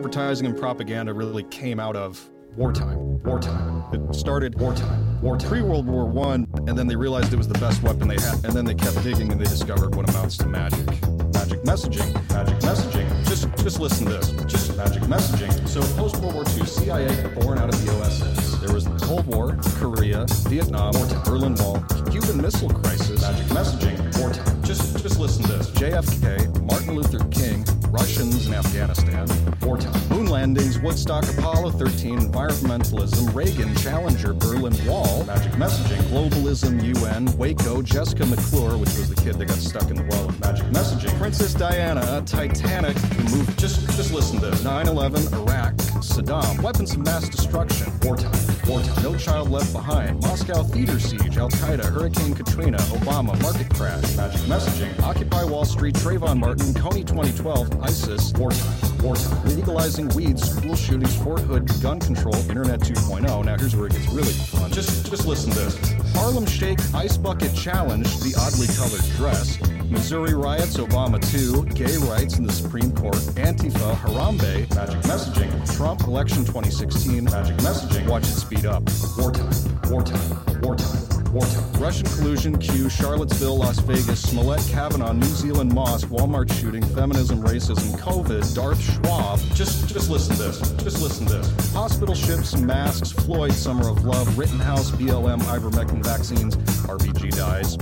advertising and propaganda really came out of wartime. Wartime. It started wartime. Wartime. Pre World War One, and then they realized it was the best weapon they had, and then they kept digging and they discovered what amounts to magic. Magic messaging. Magic messaging. Just just listen to this. Just magic messaging. So post World War II, CIA born out of the OSS. There was the Cold War, Korea, Vietnam, wartime, Berlin Wall, Cuban Missile Crisis, magic messaging, wartime. Just just listen to this. JFK, Martin Luther King, Russians in Afghanistan, wartime. Moon landings, Woodstock, Apollo 13, environmentalism, Reagan, Challenger, Berlin Wall, magic messaging, globalism, UN, Waco, Jessica McClure, which was the kid that got stuck in the well of magic messaging, Princess Diana, Titanic, the movie. Just just listen to this. 9/11, Iraq, Saddam, weapons of mass destruction, wartime. Wartime. No Child Left Behind, Moscow Theater Siege, Al Qaeda, Hurricane Katrina, Obama, Market Crash, Magic Messaging, Occupy Wall Street, Trayvon Martin, Kony 2012, ISIS, Wartime. Wartime. Legalizing weeds, school shootings, Fort Hood, gun control, Internet 2.0. Now here's where it gets really fun. Just just listen to this. Harlem Shake, Ice Bucket Challenge, the oddly colored dress, Missouri riots, Obama 2, gay rights in the Supreme Court, Antifa, Harambe, magic messaging, Trump election 2016, magic messaging, watch it speed up. Wartime, wartime, wartime, wartime. Russian collusion, Q, Charlottesville, Las Vegas, Smollett, Kavanaugh, New Zealand mosque, Walmart shooting, feminism, racism, COVID, Darth Schwab. Just, just listen to this. Just listen to this. Hospital ships, masks, Floyd, Summer of Love, Rittenhouse, BLM, ivermectin vaccines, RBG dies.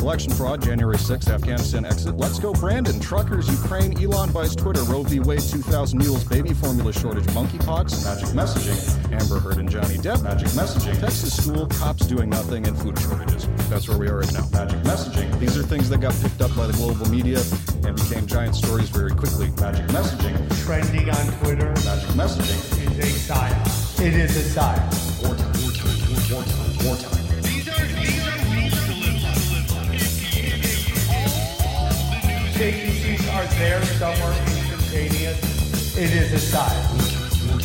Election fraud, January 6th, Afghanistan exit. Let's go, Brandon. Truckers, Ukraine, Elon buys Twitter, Roe v. Wade, 2,000 mules, baby formula shortage, monkeypox, magic messaging, Amber Heard and Johnny Depp, magic messaging, Texas school, cops doing nothing, and food shortages. That's where we are right now. Magic messaging. These are things that got picked up by the global media and became giant stories very quickly. Magic messaging. Trending on Twitter Magic messaging. is a psyop. It is a psyop. Wartime, wartime, wartime, wartime. Agencies are there somewhere instantaneous. It is a psyop.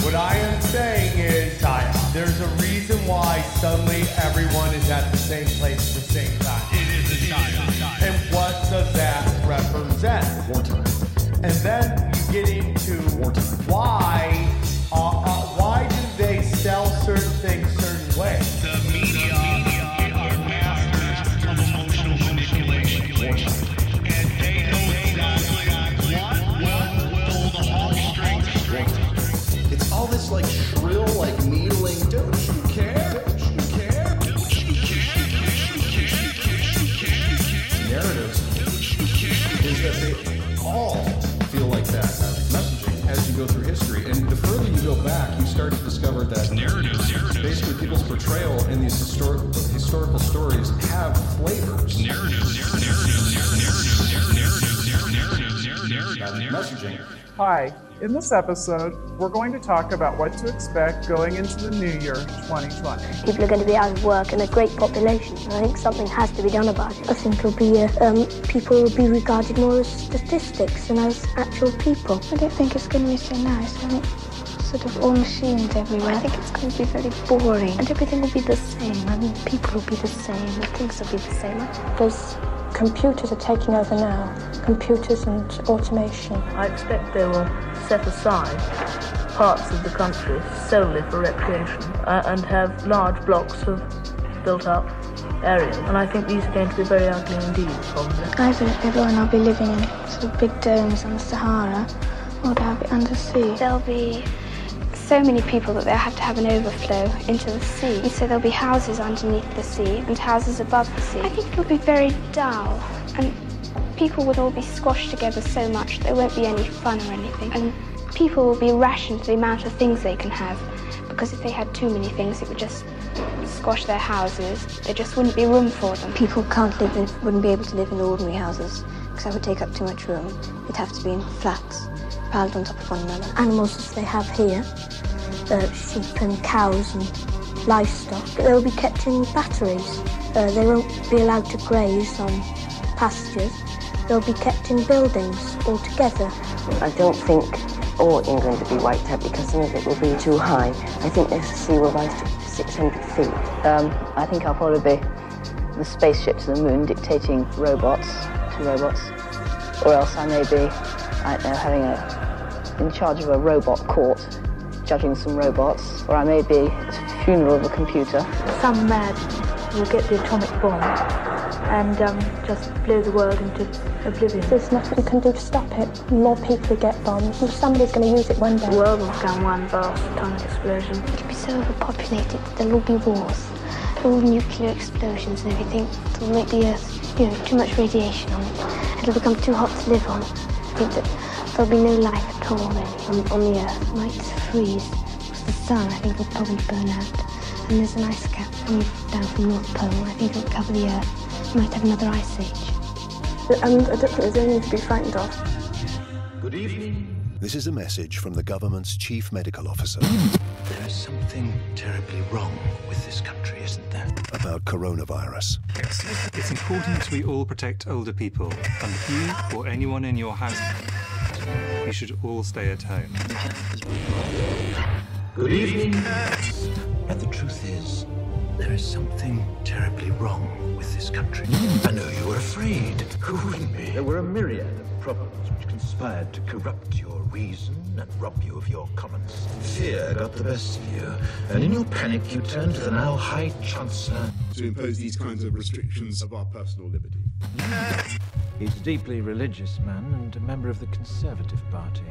What I am saying is psyop. There's a reason why suddenly everyone is at the same place at the same time. It is a psyop. And what does that represent? Wartime. And then you get into Wartime. why uh, you go through history, and the further you go back, you start to discover that Narratives, narratives. basically people's portrayal in these historic, historical stories have flavors. Narratives, narratives, narratives, narratives, narratives, narratives, Magic messaging. Hi, in this episode, we're going to talk about what to expect going into the new year 2020. People are going to be out of work and a great population. I think something has to be done about it. I think it'll be, uh, um, people will be regarded more as statistics than as actual people. I don't think it's going to be so nice. I think sort of all machines everywhere. I think it's going to be very boring and everything will be the same. I mean, people will be the same and things will be the same. There's computers are taking over now. Computers and automation. I expect they will set aside parts of the country solely for recreation uh, and have large blocks of built up areas. And I think these are going to be very ugly indeed, probably. Either everyone will be living in sort of big domes on the Sahara, or they'll be undersea. There'll be so many people that they'll have to have an overflow into the sea. And so there'll be houses underneath the sea and houses above the sea. I think it'll be very dull and people would all be squashed together so much there won't be any fun or anything. And people will be rationed to the amount of things they can have because if they had too many things it would just squash their houses. There just wouldn't be room for them. People can't live in, wouldn't be able to live in ordinary houses because that would take up too much room. They'd have to be in flats, piled on top of one another. Animals as they have here, uh, sheep and cows and livestock, they'll be kept in batteries. Uh, they won't be allowed to graze on pastures. They'll be kept in buildings altogether. I don't think all England will be wiped out because some of it will be too high. I think the sea will rise to 600 feet. Um, I think I'll probably be the spaceship to the moon dictating robots to robots. Or else I may be, I don't know, having a in charge of a robot court, judging some robots, or I may be at the funeral of a computer. Some mad will get the atomic bomb and um, just blow the world into oblivion. There's nothing you can do to stop it. More people will get bombs, and somebody's going to use it one day. The world will become one vast atomic explosion. It'll be so overpopulated, there'll be wars, all nuclear explosions and everything. It'll make the Earth, you know, too much radiation on it. It'll become too hot to live on. I think that there'll be no life at all really on, on the Earth. It might freeze. The sun, I think, will probably burn out. And there's an ice cap coming down from North Pole. I think it'll cover the Earth. might have another ice age. And um, I don't think there's anything to be frightened of. Good evening. This is a message from the government's chief medical officer There is something terribly wrong with this country, isn't there? about coronavirus. It's important we all protect older people, and you or anyone in your house, you should all stay at home. Good evening. And the truth is, there is something terribly wrong with this country. I know you were afraid. Who wouldn't be? There were a myriad of problems which conspired to corrupt your reason and rob you of your commons. Fear got the best of you, and in your panic you turned to the now High Chancellor. to impose these kinds of restrictions of our personal liberty. He's a deeply religious man and a member of the Conservative Party.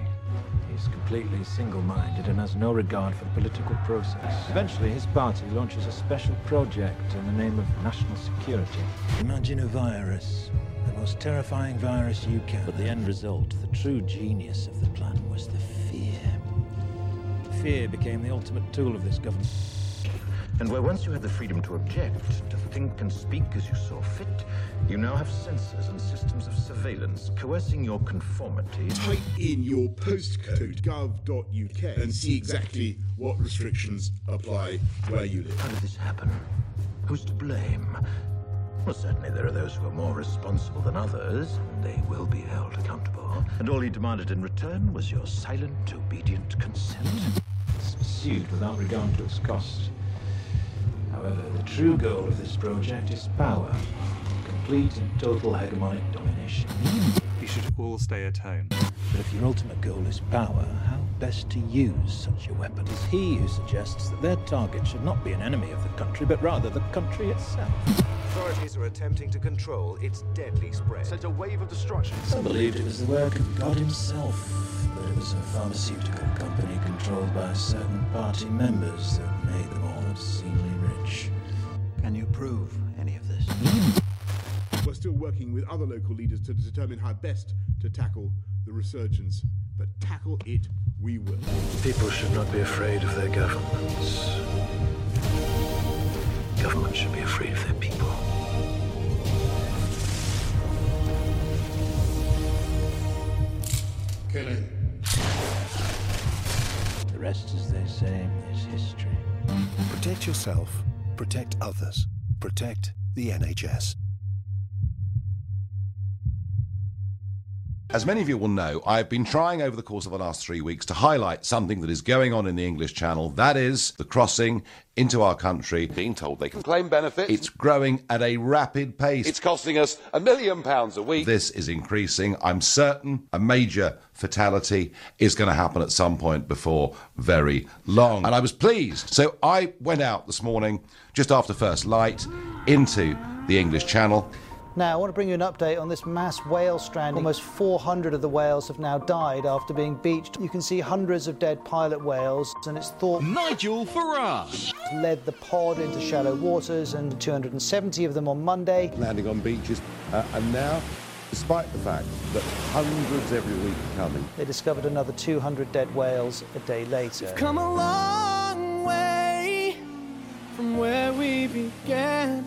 He's completely single-minded and has no regard for the political process. Eventually, his party launches a special project in the name of national security. Imagine a virus, the most terrifying virus you can. But the end result, the true genius of the plan, was the fear. Fear became the ultimate tool of this government. And where once you had the freedom to object, to think and speak as you saw fit, you now have censors and systems of surveillance coercing your conformity. Type in your postcode gov.uk and see exactly what restrictions apply where you live. How did this happen? Who's to blame? Well, certainly there are those who are more responsible than others, and they will be held accountable. And all he demanded in return was your silent, obedient consent. It's pursued without regard to its cost. However, the true goal of this project is power. Complete and total hegemonic domination. You should all stay at home. But if your ultimate goal is power, how best to use such a weapon? It's he who suggests that their target should not be an enemy of the country, but rather the country itself. Authorities are attempting to control its deadly spread. Sent a wave of destruction. Some believed it was the work of God himself, but it was a pharmaceutical company controlled by certain party members that made them all obscenely rich. Can you prove still working with other local leaders to determine how best to tackle the resurgence, but tackle it we will. People should not be afraid of their governments. Governments should be afraid of their people. Killing. The rest, as they say, is history. Protect yourself, protect others, protect the NHS. As many of you will know, I've been trying over the course of the last three weeks to highlight something that is going on in the English Channel. That is the crossing into our country. Being told they can claim benefits. It's growing at a rapid pace. It's costing us a million pounds a week. This is increasing. I'm certain a major fatality is going to happen at some point before very long. And I was pleased. So I went out this morning, just after first light, into the English Channel. Now, I want to bring you an update on this mass whale stranding. Almost 400 of the whales have now died after being beached. You can see hundreds of dead pilot whales, and it's thought Nigel Farage led the pod into shallow waters, and 270 of them on Monday. landing on beaches, uh, and now, despite the fact that hundreds every week are coming, They discovered another 200 dead whales a day later. Come a long way from where we began.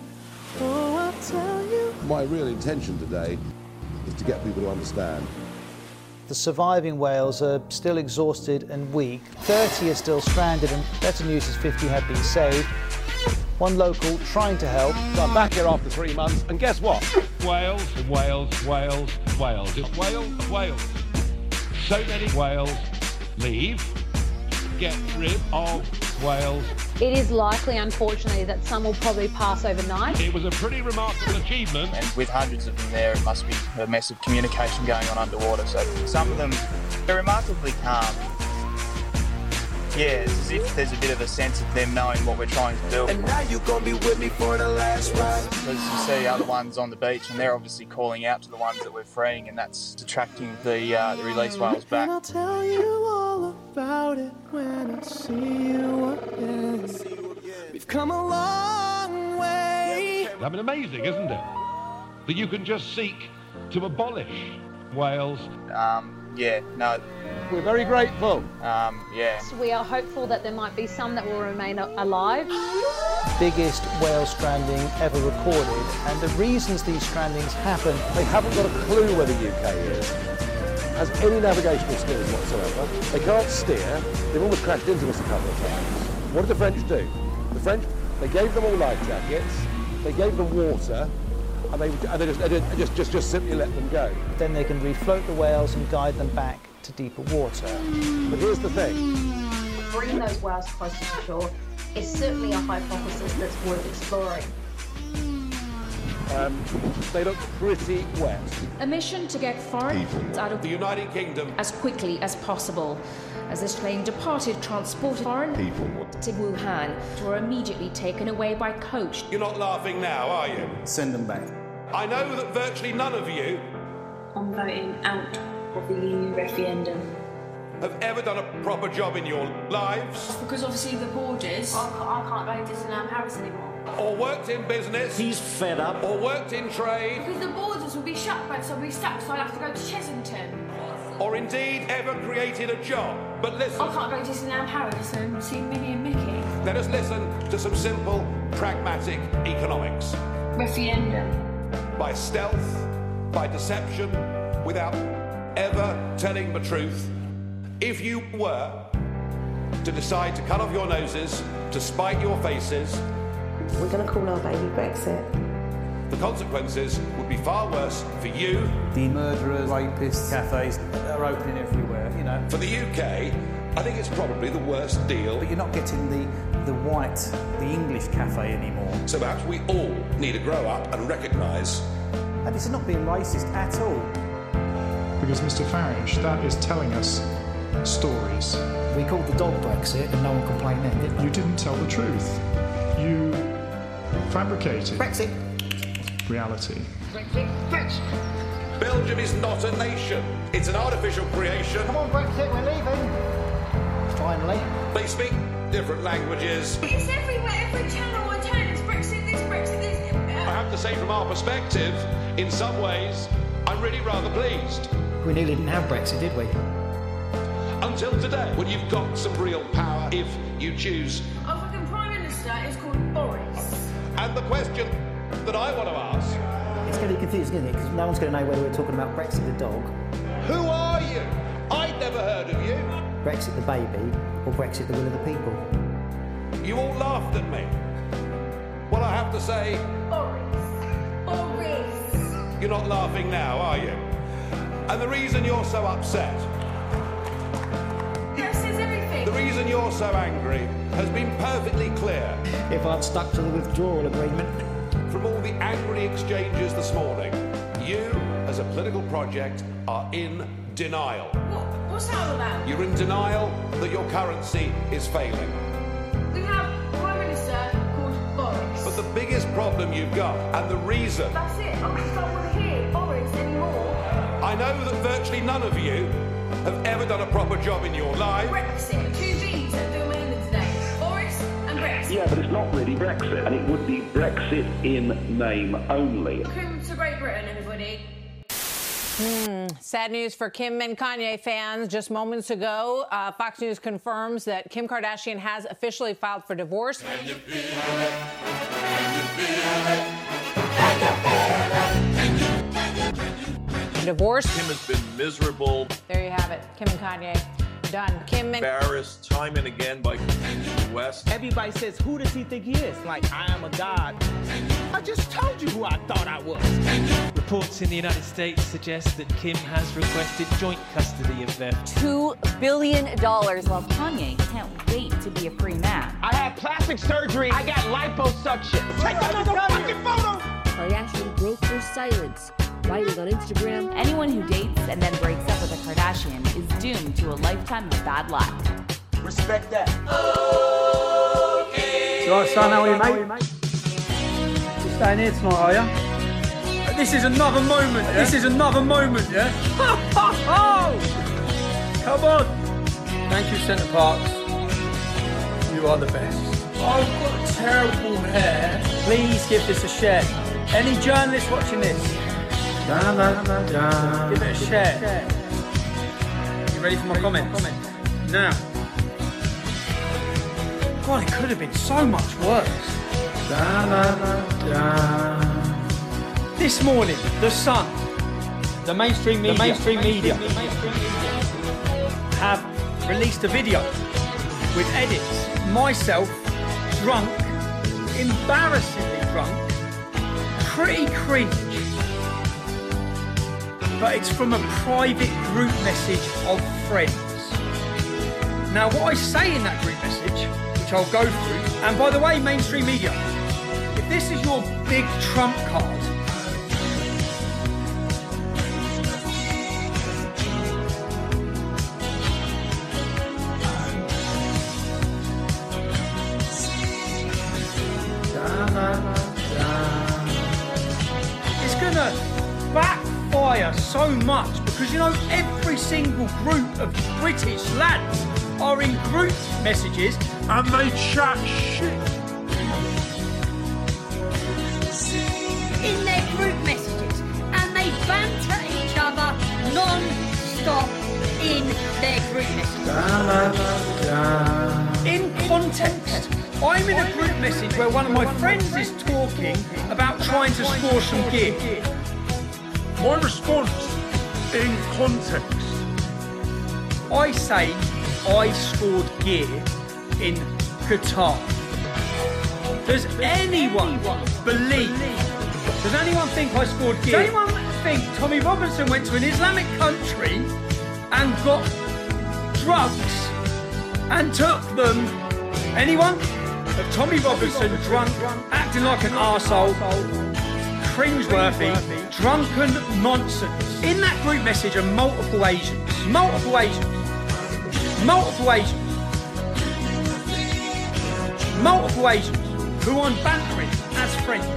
Oh, I'll tell you. my real intention today is to get people to understand The surviving whales are still exhausted and weak. 30 are still stranded, and better news is 50 have been saved. One local trying to help. So I'm back here after three months, and guess what? Wales, Wales, Wales, Wales. It's Wales, Wales. So many whales leave. Get rid of Wales, It is likely, unfortunately, that some will probably pass overnight. It was a pretty remarkable achievement. And with hundreds of them there, it must be a massive communication going on underwater. So some of them are remarkably calm. Yeah, it's as if there's a bit of a sense of them knowing what we're trying to do. And now you gonna be with me for the last ride. Because you see other ones on the beach, and they're obviously calling out to the ones that we're freeing, and that's detracting the uh, the release whales back. And I'll tell you all about it when I see you again. We've come a long way. I mean, amazing, isn't it? That you can just seek to abolish whales. Um, yeah, no. We're very grateful. Um, yeah. We are hopeful that there might be some that will remain alive. biggest whale stranding ever recorded. And the reasons these strandings happen, They haven't got a clue where the UK is. Has any navigational skills whatsoever. They can't steer. They've almost crashed into us a couple of times. What did the French do? The French, they gave them all life jackets. They gave them water, and they, and they just, they just, just, just simply let them go. then they can refloat the whales and guide them back to deeper water. But here's the thing. Bringing those whales closer to shore is certainly a hypothesis that's worth exploring. Um, they look pretty wet. A mission to get foreign out of The United Kingdom as quickly as possible. As this plane departed, transported foreign People. to Wuhan, were immediately taken away by coach. You're not laughing now, are you? Send them back. I know that virtually none of you On voting out of the EU referendum. have ever done a proper job in your lives, Because obviously the borders. I can't, I can't go to Disneyland Paris anymore. or worked in business. He's fed up. Or worked in trade, Because the borders will be shut, but so we stuck, so I'll have to go to Chessington. or indeed ever created a job. But listen, oh, I can't go to Disneyland Paris and see Minnie and Mickey. let us listen to some simple, pragmatic economics. Referendum. By stealth, by deception, without ever telling the truth. If you were to decide to cut off your noses, to spite your faces, We're going to call our baby Brexit. the consequences would be far worse for you, The murderers, rapists, cafes that are opening everywhere, you know. For the UK, I think it's probably the worst deal. But you're not getting the, the white, the English cafe anymore. So perhaps we all need to grow up and recognise And this is not being racist at all. Because, Mr. Farage, that is telling us stories. We called the dog Brexit and no one complained then, did You didn't tell the truth. You fabricated Brexit. reality. Belgium is not a nation. It's an artificial creation. Come on, Brexit, we're leaving. Finally. They speak different languages. It's everywhere, every channel I turn, it's Brexit this, Brexit this. I have to say, from our perspective, in some ways, I'm really rather pleased. We nearly didn't have Brexit, did we? Until today, when you've got some real power, if you choose. Our fucking Prime Minister is called Boris. And the question that I want to ask It's going to be confusing, isn't it? Because no one's going to know whether we're talking about Brexit the dog, who are you? I'd never heard of you. Brexit the baby, or Brexit the will of the people. You all laughed at me. Well, I have to say, Boris. Boris. you're not laughing now, are you? And the reason you're so upset, That says everything. the reason you're so angry, has been perfectly clear If I'd stuck to the withdrawal agreement. From all the angry exchanges this morning. You, as a political project, are in denial. What, what's that all about? You're in denial that your currency is failing. We have a Prime Minister called Boris. But the biggest problem you've got, and the reason That's it. I just don't want to hear Boris anymore. I know that virtually none of you have ever done a proper job in your life. Brexit. Two B's Yeah, but it's not really Brexit, and it would be Brexit in name only. Welcome to Great Britain, everybody. Hmm, sad news for Kim and Kanye fans. Just moments ago, uh, Fox News confirms that Kim Kardashian has officially filed for divorce. Divorce. Kim has been miserable, There you have it. Kim and Kanye. Done. Kim and embarrassed time and again by Kanye West. Everybody says, who does he think he is? Like, I am a god. I just told you who I thought I was. Reports in the United States suggest that Kim has requested joint custody of their Two billion dollars. While Kanye can't wait to be a free man. I had plastic surgery. I got liposuction. Take another fucking photo. Oh, Kardashian broke her silence, writing on Instagram. Anyone who dates and then breaks up with a Kardashian is doomed to a lifetime of bad luck. Respect that. You alright, son? How are you, mate? You staying here tonight, are you? This is another moment. Yeah? This is another moment, yeah? Come on. Thank you, Center Parcs. You are the best. Oh, I've got terrible hair. Please give this a share. Any journalists watching this? Give it a share. You ready for my comments? Now. God, it could have been so much worse. This morning, The Sun, the mainstream media, the mainstream media have released a video with edits. Myself, drunk, embarrassingly drunk, pretty cringe. But it's from a private group message of friends. Now, what I say in that group message, which I'll go through, and by the way, mainstream media, if this is your big trump card, much because you know every single group of British lads are in group messages and they chat shit. in their group messages and they banter each other non-stop in their group messages. In context, I'm in a group message where one of my friends is talking about trying to score some gear. My response, in context, I say I scored gear in Qatar. Does anyone believe? Does anyone think I scored gear? Does anyone think Tommy Robinson went to an Islamic country and got drugs and took them? Anyone? Of Tommy Robinson drunk, acting like an arsehole, cringeworthy, drunken nonsense. In that group message are multiple Asians. Multiple Asians. Multiple Asians. Multiple Asians who I'm bantering as friends.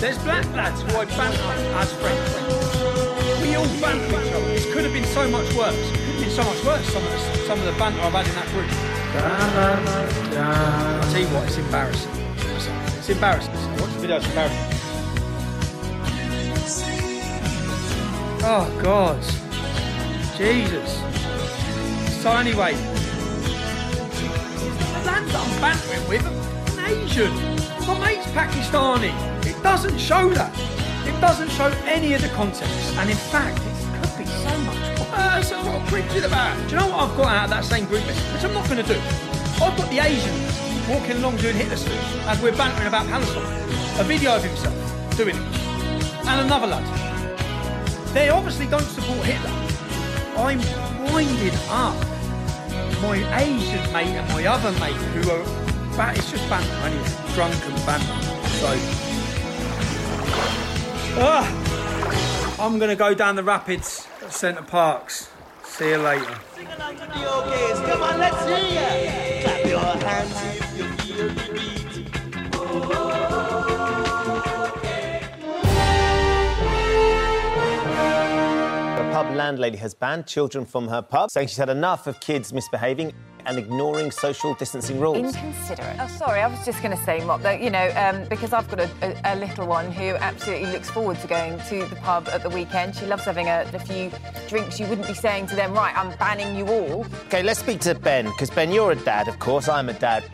There's black lads who I banter as friends. We all banter each other. This could have been so much worse. It could have been so much worse, some of the, some of the banter I've had in that group. I'll tell you what, it's embarrassing. It's embarrassing. Watch the video, it's embarrassing. Oh, God. Jesus. So, anyway, the that I'm bantering with are Asian. My mate's Pakistani. It doesn't show that. It doesn't show any of the context. And in fact, That's what I'm preaching about. Do you know what I've got out of that same group? Which I'm not going to do. I've got the Asians walking along doing Hitler salutes as we're bantering about Palestine. A video of himself doing it. And another lad. They obviously don't support Hitler. I'm winding up my Asian mate and my other mate who are ba- it's just banter drunk and banter. So I'm gonna go down the rapids Center Parcs. See you later. Clap your hands if you the beat. A pub landlady has banned children from her pub, saying she's had enough of kids misbehaving and ignoring social distancing rules. Inconsiderate. Oh, sorry, I was just going to say, Mop, that, you know, um, because I've got a, a, a little one who absolutely looks forward to going to the pub at the weekend. She loves having a, a few drinks. You wouldn't be saying to them, right, I'm banning you all. Okay, let's speak to Ben, because Ben, you're a dad, of course. I'm a dad.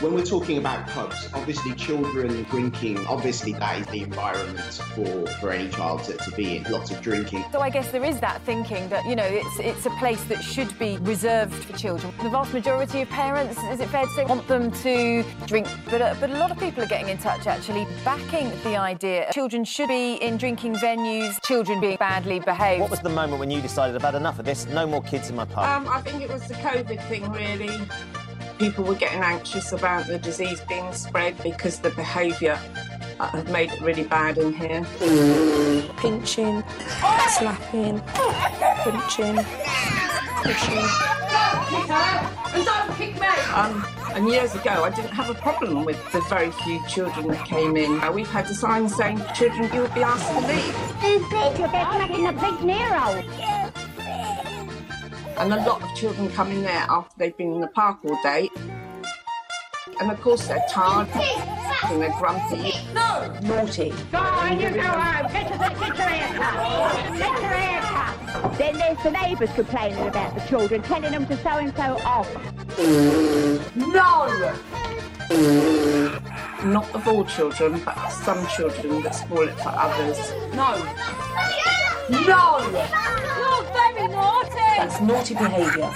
When we're talking about pubs, obviously children drinking, obviously that is the environment for, for any child to, to be in. Lots of drinking. So I guess there is that thinking that you know it's it's a place that should be reserved for children. The vast majority of parents, is it fair to say, want them to drink, but uh, but a lot of people are getting in touch actually backing the idea children should be in drinking venues, children being badly behaved. What was the moment when you decided I've had enough of this? No more kids in my pub. Um, I think it was the COVID thing, really. People were getting anxious about the disease being spread because the behaviour had made it really bad in here. Pinching, slapping, punching, pushing. And don't kick me! Um, and years ago, I didn't have a problem with the very few children that came in. Uh, we've had a sign saying children you would be asked to leave. They're making a big Nero. And a lot of children come in there after they've been in the park all day. And of course they're tired and they're grumpy. No! Naughty. Go on, you go home. Get your, get your haircut. Get your haircut. Then there's the neighbours complaining about the children, telling them to so and so off. No! Not of all children, but some children that spoil it for others. No! No! You're very naughty. That's naughty behaviour.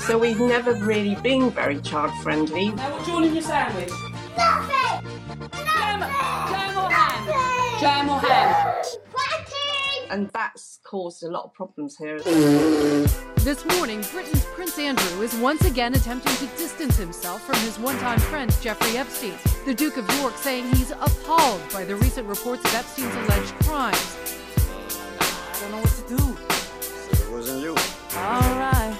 So we've never really been very child friendly. Now what's all in your sandwich? Nothing. Jam, jam or ham? Jam or ham? And that's caused a lot of problems here. This morning, Britain's Prince Andrew is once again attempting to distance himself from his one time friend Jeffrey Epstein. The Duke of York saying he's appalled by the recent reports of Epstein's alleged crimes. I don't know what to do. So it wasn't you. All right.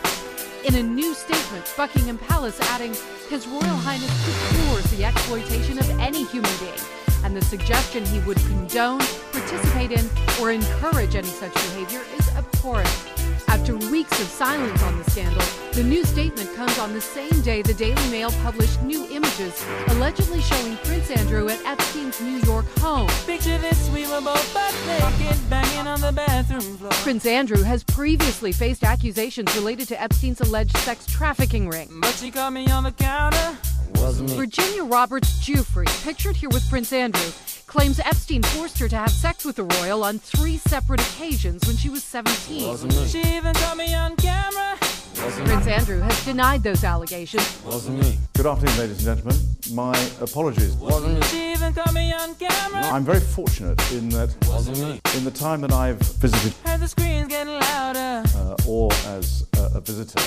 In a new statement, Buckingham Palace adding, His Royal Highness deplores the exploitation of any human being, and the suggestion he would condone, participate in, or encourage any such behavior is abhorrent. After weeks of silence on the scandal, the new statement comes on the same day the Daily Mail published new images allegedly showing Prince Andrew at Epstein's New York home. Picture this, we were both butt naked, banging on the bathroom floor. Prince Andrew has previously faced accusations related to Epstein's alleged sex trafficking ring. But she caught me on the counter. Wasn't me. Virginia Roberts Giuffre, pictured here with Prince Andrew, claims Epstein forced her to have sex with the royal on three separate occasions when she was 17. Wasn't. She even caught me on camera. Wasn't Prince me. Andrew has denied those allegations. Wasn't me. Good afternoon, ladies and gentlemen. My apologies. Wasn't me. She even caught me on camera. I'm very fortunate in that Wasn't me. in the time that I've visited Heard the screams getting louder. uh, or as a, a visitor,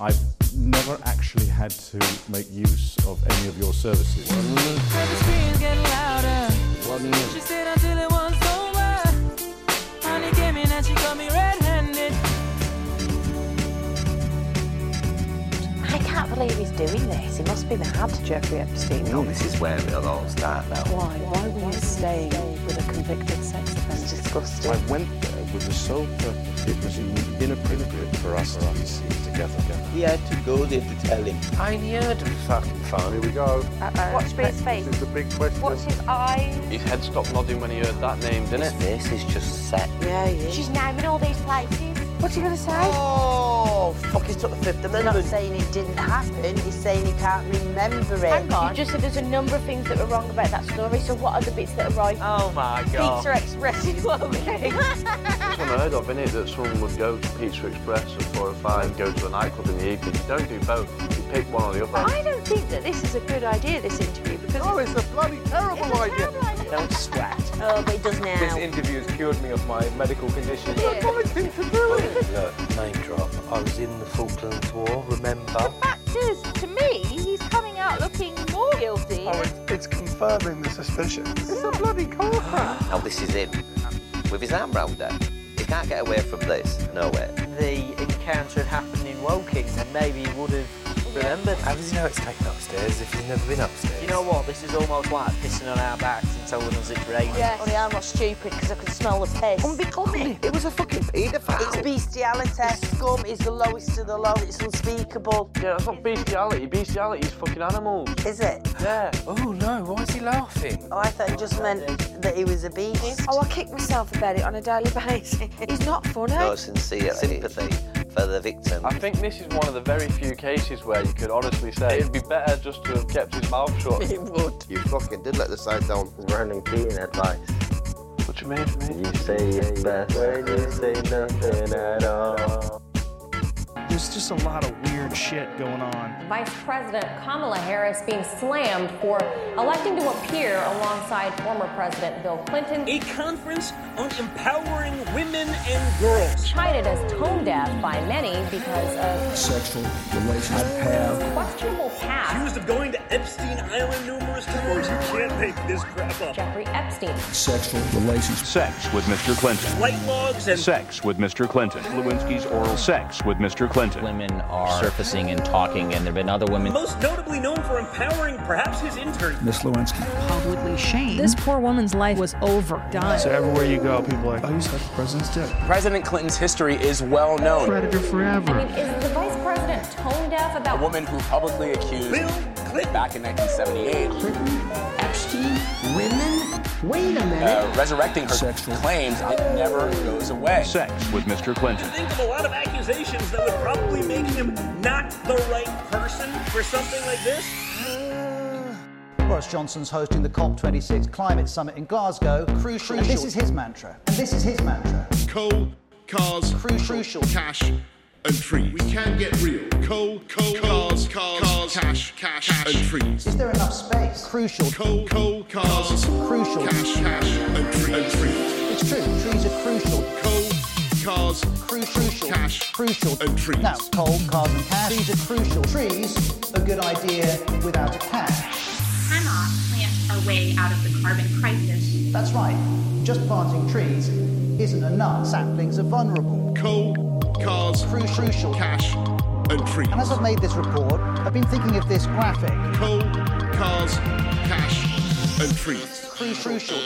I've never actually had to make use of any of your services. Can't believe he's doing this. He must be mad, Jeffrey Epstein. No, this is where it'll all start now. Why? Why were you staying with a convicted sex offender? Disgusting. I went there with the sole purpose it was inappropriate for us to be seen together. He had to go there to tell him. I heard the fucking Fine, here we go. Uh-oh. Watch for his face. This is the big question. Watch his eyes. His head stopped nodding when he heard that name, didn't His it? face is just set. Yeah, yeah. She's naming all these places. What's he going to say? Oh, fuck, he's took the fifth They're not saying it didn't happen. He's saying he can't remember it. Hang on. You just said there's a number of things that were wrong about that story. So what are the bits that are right? Oh my god. Pizza Express is okay. It's unheard of, isn't it, that someone would go to Pizza Express at four or five and go to a nightclub in the evening. You don't do both. You pick one or the other. I don't think that this is a good idea, this interview, because Oh, it's a bloody terrible idea. Don't sweat. Oh, but he does now. This interview has cured me of my medical condition. Yeah. Look, name drop. I was in the Falklands War, remember? The fact is, to me, he's coming out looking more guilty. Oh, it's, it's confirming the suspicion. It's a bloody car crash. Now this is him, with his arm round her. He can't get away from this. No way. The encounter had happened in Woking, and maybe he would have remembered. How does he know it's taken upstairs if he's never been upstairs? You know what? This is almost like pissing on our backs and telling us it's raining. Yeah, only I'm not stupid because I can smell the piss. Unbecoming. It was a fucking paedophile. It's bestiality. Scum is the lowest of the low. It's unspeakable. Yeah, that's not bestiality. Bestiality is fucking animals. Is it? Yeah. Oh no, why is he laughing? Oh, I thought it just meant that he was a beast. Oh, I kick myself about it on a daily basis. He's not funny. No sincere sympathy for the victim. I think this is one of the very few cases where you could honestly say it'd be better just to have kept his mouth shut. He would. You fucking did let the side down. Random cheating advice. What you mean? You say it's best when you say nothing at all. There's just a lot of weird shit going on. Vice President Kamala Harris being slammed for electing to appear alongside former President Bill Clinton. A conference on empowering women and girls. Cited as tone deaf by many because of Sexual relations. I have. questionable past. Accused of going to Epstein Island numerous times. You can't make this crap up. Jeffrey Epstein. Sexual relations. Sex with Mr. Clinton. Flight logs and Sex with Mr. Clinton. Lewinsky's oral sex with Mr. Clinton. Women are surfacing and talking, and there have been other women. most notably known for empowering perhaps his intern. Miss Lewinsky. publicly shamed. This poor woman's life was over, done. So everywhere you go, people are like, oh, you sucked the president's dick. President Clinton's history is well known. Predator forever. I mean, is the Vice President tone deaf about... A about woman who publicly accused Bill Clinton. back in 1978 Epstein? Women? Wait a minute. uh, resurrecting her Sexual. claims it never goes away. Sex with Mr. Clinton. Think of a lot of accusations that would probably make him not the right person for something like this. Boris Johnson's hosting the COP26 climate summit in Glasgow. Crucial. And this is his mantra. And this is his mantra. Coal, cars, crucial, cash, and trees. We can get real. Coal, coal, cars, cars, cars cash, cash, and trees. Is there enough space? Crucial. Coal, coal, cars, crucial. cash, cash, and, tre- and trees. It's true. Trees are crucial. Coal, cars, crucial, cash, crucial, and trees. Now, coal, cars, and cash. Trees are crucial. Trees, a good idea without a cash. cannot plant our way out of the carbon crisis. That's right. Just planting trees isn't enough. Saplings are vulnerable. Coal, cars, crucial, cash, and trees. And as I've made this report, I've been thinking of this graphic. Coal, cars, cash, and trees. Crucial.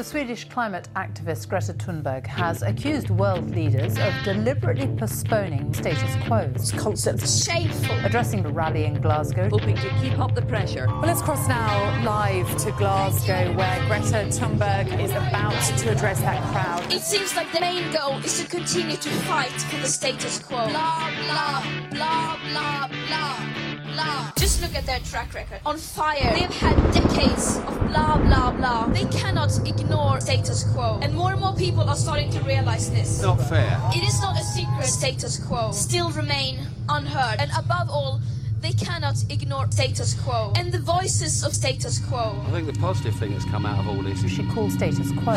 The Swedish climate activist Greta Thunberg has accused world leaders of deliberately postponing status quo. It's concept shameful. Addressing the rally in Glasgow. Hoping to keep up the pressure. Well, let's cross now live to Glasgow, where Greta Thunberg is about to address that crowd. It seems like the main goal is to continue to fight for the status quo. Blah, blah, blah, blah, blah, blah. Just look at their track record. On fire. They've had decades of blah, blah, blah. They cannot ignore status quo. And more and more people are starting to realize this. Not fair. It is not a secret status quo. Still remain unheard. And above all, they cannot ignore status quo. And the voices of status quo. I think the positive thing that's come out of all this is She called status quo.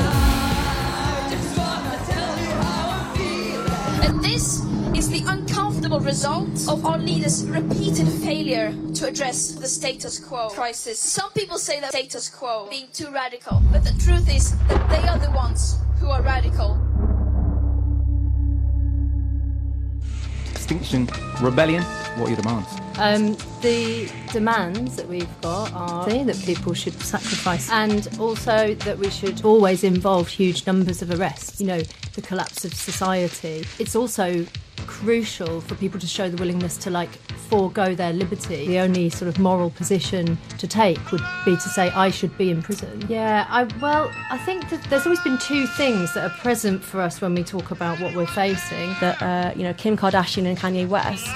And this is the uncomfortable result of our leaders' repeated failure to address the status quo crisis. Some people say that status quo being too radical, but the truth is that they are the ones who are radical. Extinction Rebellion. What are your demands? Um, the demands that we've got are that people should sacrifice and also that we should always involve huge numbers of arrests. You know, the collapse of society. It's also crucial for people to show the willingness to like forego their liberty. The only sort of moral position to take would be to say I should be in prison. Yeah, I well, I think that there's always been two things that are present for us when we talk about what we're facing. That uh, you know, Kim Kardashian and Kanye West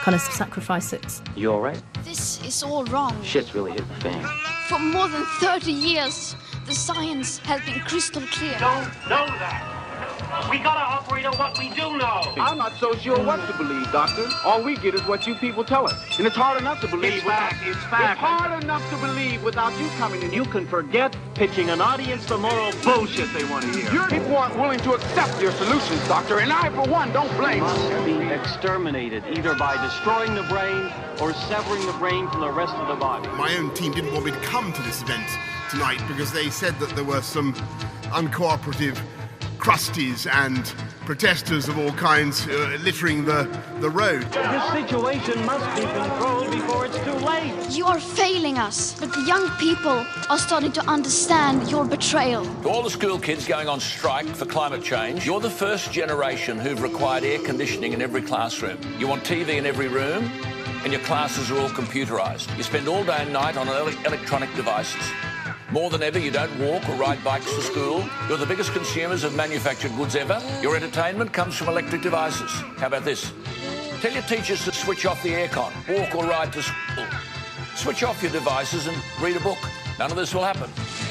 kind of sacrifice it. You alright? This is all wrong. Shit's really hit the fan. For more than 30 years, the science has been crystal clear. Don't know that. We gotta operate on what we do know. I'm not so sure what to believe, Doctor. All we get is what you people tell us. And it's hard enough to believe It's without... fact, it's fact. It's hard enough to believe without you coming in. You can forget pitching an audience the moral bullshit they want to hear. Your people aren't willing to accept your solutions, Doctor, and I, for one, don't blame must be exterminated either by destroying the brain or severing the brain from the rest of the body. My own team didn't want me to come to this event tonight because they said that there were some uncooperative crusties and protesters of all kinds uh, littering the, the road. This situation must be controlled before it's too late. You are failing us, but the young people are starting to understand your betrayal. To all the school kids going on strike for climate change, you're the first generation who've required air conditioning in every classroom. You want TV in every room, and your classes are all computerised. You spend all day and night on ele- electronic devices. More than ever, you don't walk or ride bikes to school. You're the biggest consumers of manufactured goods ever. Your entertainment comes from electric devices. How about this? Tell your teachers to switch off the aircon, walk or ride to school. Switch off your devices and read a book. None of this will happen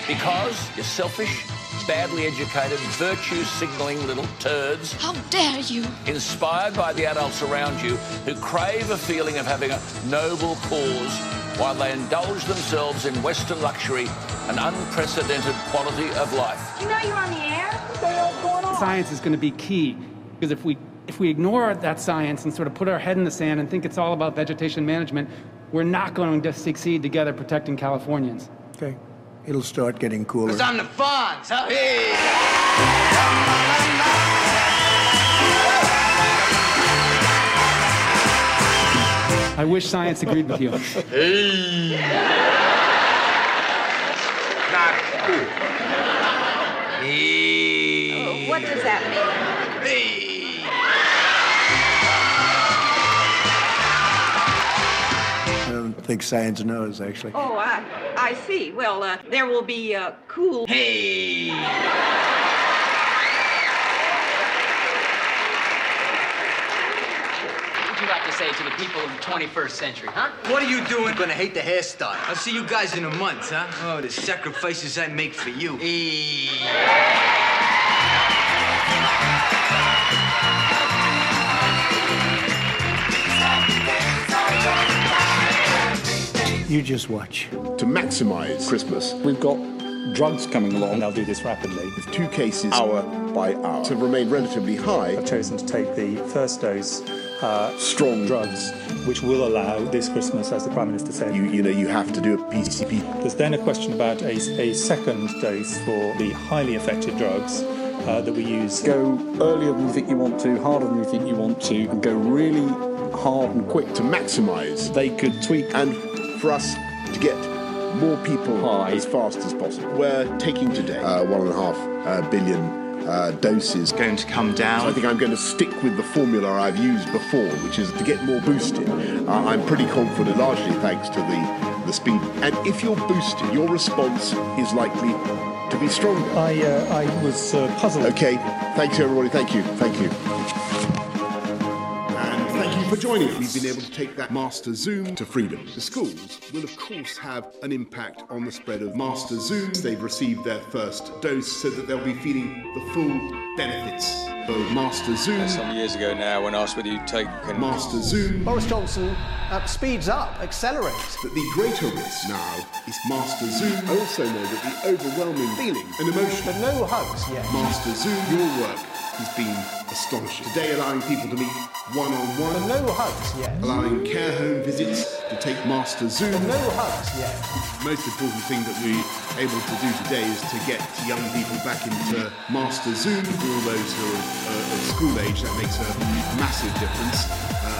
because you're selfish, badly educated, virtue signalling little turds. How dare you? Inspired by the adults around you who crave a feeling of having a noble cause while they indulge themselves in Western luxury and unprecedented quality of life. You know you're on the air? Science is going to be key because if we if we ignore that science and sort of put our head in the sand and think it's all about vegetation management, we're not going to succeed together protecting Californians. Okay. It'll start getting cooler. Cause I'm the Fonz, huh? Hey! I wish science agreed with you. Hey! Not cool. Think science knows, actually. Oh, I, I see. Well, uh, there will be uh, cool. Hey! What would you like to say to the people of the 21st century, huh? What are you doing? Gonna hate the hairstyle. I'll see you guys in a month, huh? Oh, the sacrifices I make for you. Hey! You just watch. To maximise Christmas, We've got drugs coming along, and they'll do this rapidly. with two cases hour by hour to remain relatively high. I've chosen to take the first dose uh, strong drugs, which will allow this Christmas, as the Prime Minister said. You, you know, you have to do a PCP. There's then a question about a, a second dose for the highly effective drugs uh, that we use. Go earlier than you think you want to, harder than you think you want to, and go really hard and quick. to maximise They could tweak and for us to get more people High. as fast as possible. We're taking today uh, one and a half uh, billion uh, doses. Going to come down. So I think I'm going to stick with the formula I've used before, which is to get more boosted. Uh, I'm pretty confident, largely thanks to the, the speed. And if you're boosted, your response is likely to be stronger. I, uh, I was uh, puzzled. Okay, thanks everybody. Thank you. Thank you. And thank you for joining us. We've been able to take that Master Zoom to freedom. The schools will, of course, have an impact on the spread of Master Zoom. They've received their first dose so that they'll be feeling the full benefits of Master Zoom. Some years ago now, when asked whether you'd take Master Zoom. Boris Johnson uh, speeds up, accelerates. But the greater risk now is Master Zoom. I also know that the overwhelming feeling and emotion. But no hugs yet. Master Zoom, your work has been astonishing. Today, allowing people to meet one on one. no hugs yet. allowing care home visits to take Master Zoom. No hugs yet. most important thing that we're able to do today is to get young people back into Master Zoom. For all those who are uh, of school age, that makes a massive difference.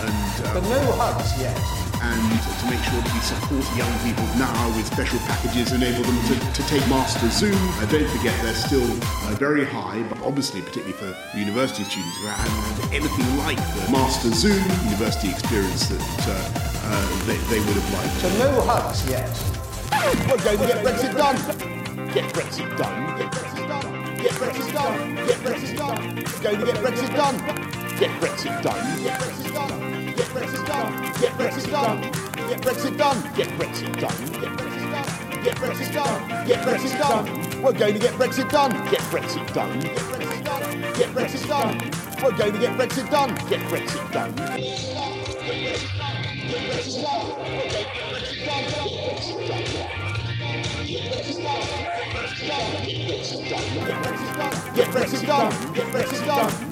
Uh, and, But um, no hugs yet. and to make sure that we support young people now with special packages, enable them to, to take Master Zoom. Uh, don't forget they're still uh, very high, but obviously particularly for university students who haven't had anything like the Master Zoom university experience that uh, uh, they, they would have liked. So no hugs yet. We're going to get Brexit done. Get Brexit done. Get Brexit done. Get Brexit done. Get Brexit done. Going to get Brexit done. Get Brexit done. Get Brexit done. Get Brexit done. Get Brexit done. Get Brexit done. Get Brexit done. Get Brexit done. Get Brexit done. Get Brexit done. We're going to get Brexit done. Get Brexit done. Get Brexit done. Get Brexit done. We're going to get Brexit done. Get Brexit done. Get Brexit done. Get Brexit done. Get Brexit done. Get Brexit done.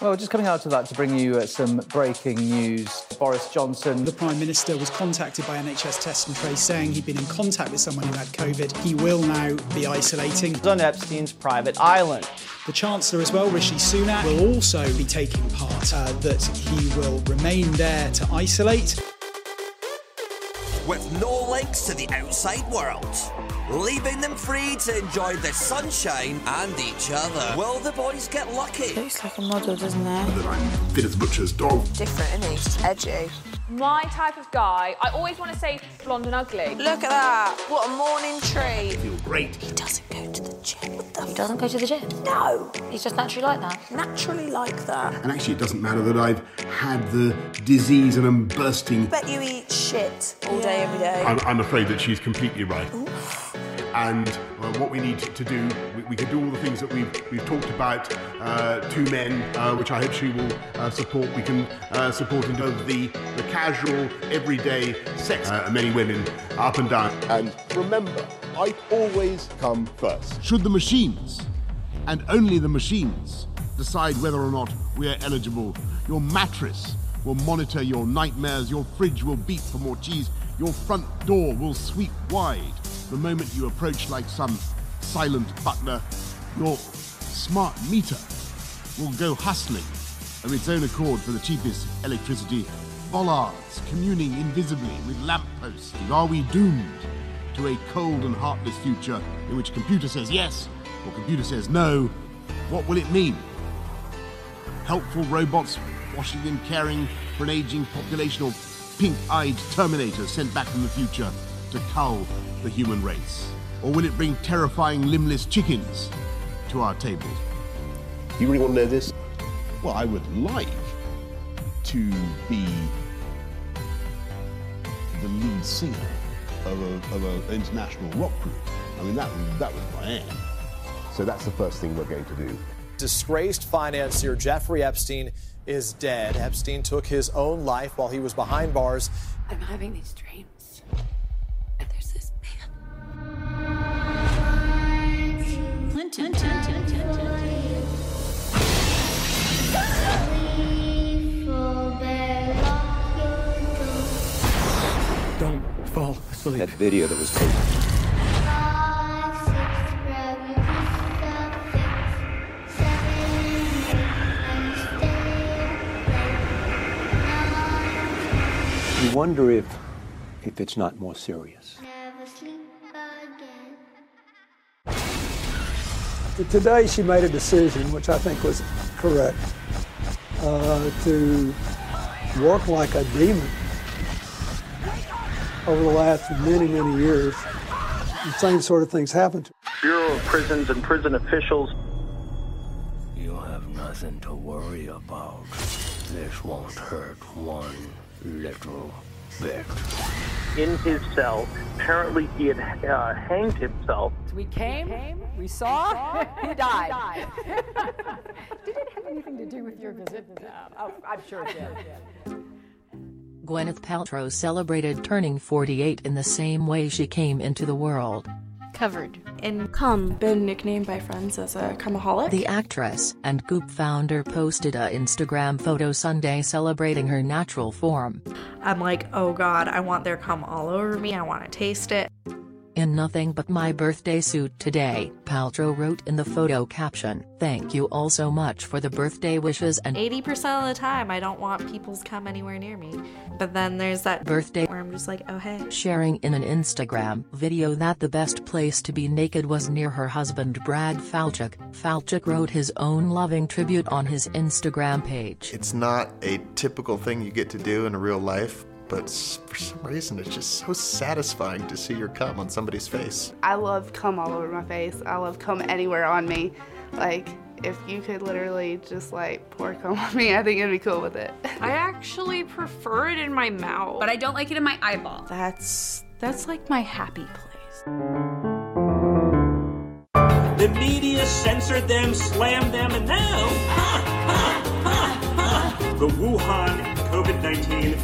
Well, just coming out of that to bring you uh, some breaking news. Boris Johnson. The Prime Minister was contacted by NHS Test and Trace saying he'd been in contact with someone who had COVID. He will now be isolating. On Epstein's private island. The Chancellor as well, Rishi Sunak, will also be taking part, uh, that he will remain there to isolate. With no links to the outside world. leaving them free to enjoy the sunshine and each other. Will the boys get lucky? Looks like a model, doesn't it? That I'm fit butcher's dog. Different, isn't he? Just edgy. My type of guy, I always want to say blonde and ugly. Look at that. What a morning treat. Feel great. He doesn't go to the gym. What the He doesn't go to the gym. No. He's just naturally like that. Naturally like that. And actually, it doesn't matter that I've had the disease and I'm bursting. Bet you eat shit all day, every day. I'm, I'm afraid that she's completely right. And uh, what we need to do, we, we can do all the things that we've, we've talked about. Uh, two men, uh, which I hope she will uh, support. We can uh, support into the, the casual, everyday sex, uh, many women up and down. And remember, I always come first. Should the machines, and only the machines, decide whether or not we are eligible, your mattress will monitor your nightmares, your fridge will beat for more cheese, your front door will sweep wide the moment you approach like some silent butler. Your smart meter will go hustling of its own accord for the cheapest electricity. Bollards communing invisibly with lampposts. Are we doomed to a cold and heartless future in which computer says yes or computer says no? What will it mean? Helpful robots washing and caring for an aging population or pink-eyed terminators sent back from the future to cull the human race? Or will it bring terrifying limbless chickens to our tables? You really want to know this? Well, I would like to be the lead singer of a, of an international rock group. I mean, that, that was my aim. So that's the first thing we're going to do. Disgraced financier Jeffrey Epstein is dead. Epstein took his own life while he was behind bars. I'm having these dreams. And there's this man. Clinton. Don't fall asleep. That video that was taken. You wonder if, if it's not more serious. Today she made a decision, which I think was correct, uh, to work like a demon over the last many, many years. The same sort of things happened to. Bureau of Prisons and prison officials. You have nothing to worry about. This won't hurt one little bit. In his cell, apparently he had uh, hanged himself. We came, we saw, he died. did it have anything to do with your visit? Oh, I'm sure it did. Gwyneth Paltrow celebrated turning 48 in the same way she came into the world. Covered in cum, been nicknamed by friends as a cumaholic. The actress and Goop founder posted a Instagram photo Sunday celebrating her natural form. I'm like, oh god, I want their cum all over me. I want to taste it. In nothing but my birthday suit today, Paltrow wrote in the photo caption, Thank you all so much for the birthday wishes and 80% of the time, I don't want people's come anywhere near me. But then there's that birthday where I'm just like, oh hey. Sharing in an Instagram video that the best place to be naked was near her husband Brad Falchuk. Falchuk wrote his own loving tribute on his Instagram page. It's not a typical thing you get to do in real life, but for some reason it's just so satisfying to see your cum on somebody's face. I love cum all over my face. I love cum anywhere on me. Like, if you could literally just like pour cum on me, I think it'd be cool with it. I actually prefer it in my mouth, but I don't like it in my eyeball. That's that's like my happy place. The media censored them, slammed them, and now, ha, ha, the Wuhan COVID 19.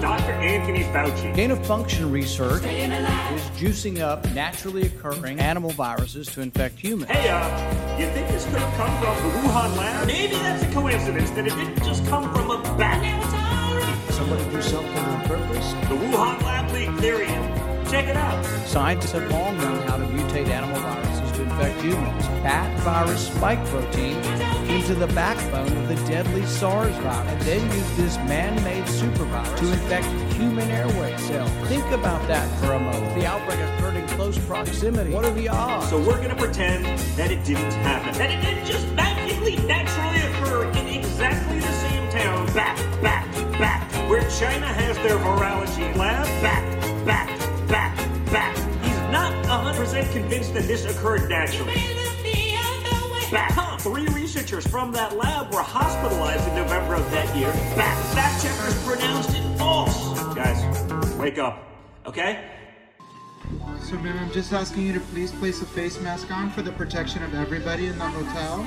Dr. Anthony Fauci. Gain of function research is juicing up naturally occurring animal viruses to infect humans. Hey, uh, you think this could have come from the Wuhan lab? Maybe that's a coincidence that it didn't just come from a bat. Somebody do something on purpose? The Wuhan lab leak theory. Check it out. Scientists have long known how to mutate animal viruses infect humans. Bat virus spike protein into the backbone of the deadly SARS virus and then used this man-made supervirus to infect human airway cells. Think about that for a moment. The outbreak occurred in close proximity. What are the odds? So we're gonna pretend that it didn't happen. That it didn't just magically, naturally occur in exactly the same town, back, back, back, where China has their virology lab, back, back, back, back. He's not 100% convinced that this occurred naturally. Back. Huh. Three researchers from that lab were hospitalized in November of that year. Back. Fact checkers pronounced it false. Guys, wake up, okay? So, ma'am, I'm just asking you to please place a face mask on for the protection of everybody in the hotel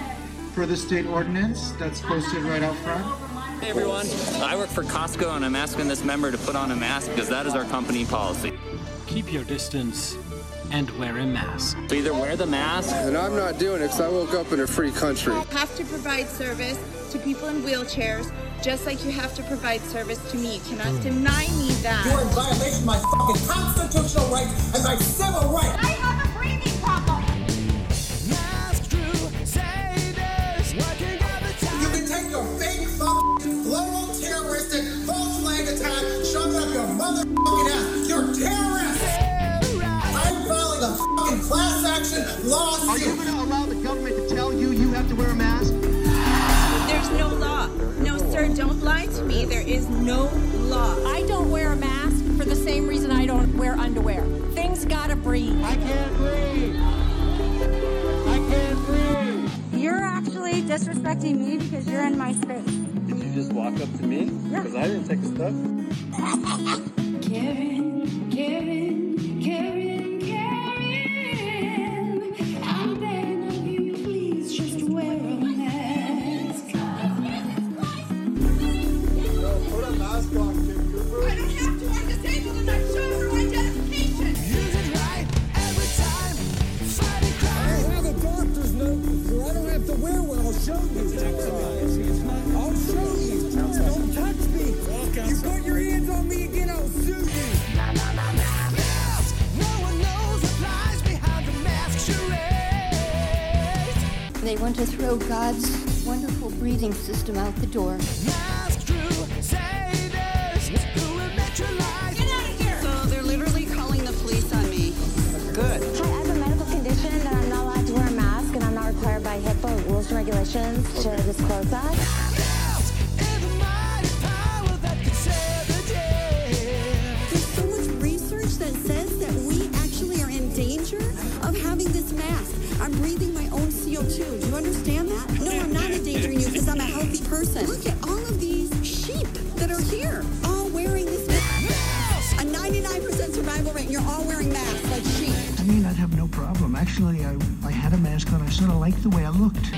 for the state ordinance that's posted right out front. Hey everyone, I work for Costco and I'm asking this member to put on a mask because that is our company policy. Keep your distance and wear a mask. So either wear the mask. And I'm not doing it because I woke up in a free country. You have to provide service to people in wheelchairs, just like you have to provide service to me. You cannot hmm. deny me that. You're in violation of my fucking constitutional rights and my civil rights. I have a breathing problem. You can take your fake fucking global terroristic false flag attack, shove it up your motherfucking ass. Class action lawsuit. Are you going to allow the government to tell you you have to wear a mask? There's no law. No, sir, don't lie to me. There is no law. I don't wear a mask for the same reason I don't wear underwear. Things gotta breathe. I can't breathe. I can't breathe. You're actually disrespecting me because you're in my space. Did you just walk up to me? Because I didn't take a step. Karen, Karen, Karen, Karen. Show you. I'll show you. Don't touch me. You put your hands on me again, I'll sue you. They want to throw God's wonderful breathing system out the door. Of having this mask. I'm breathing my own CO2. Do you understand that? No, I'm not endangering you because I'm a healthy person. Look at all of these sheep that are here, all wearing this mask. A 99% survival rate, and you're all wearing masks like sheep. I mean, I'd have no problem. Actually, I, I had a mask on. I sort of liked the way I looked.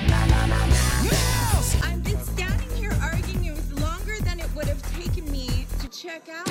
I've been standing here arguing with longer than it would have taken me to check out.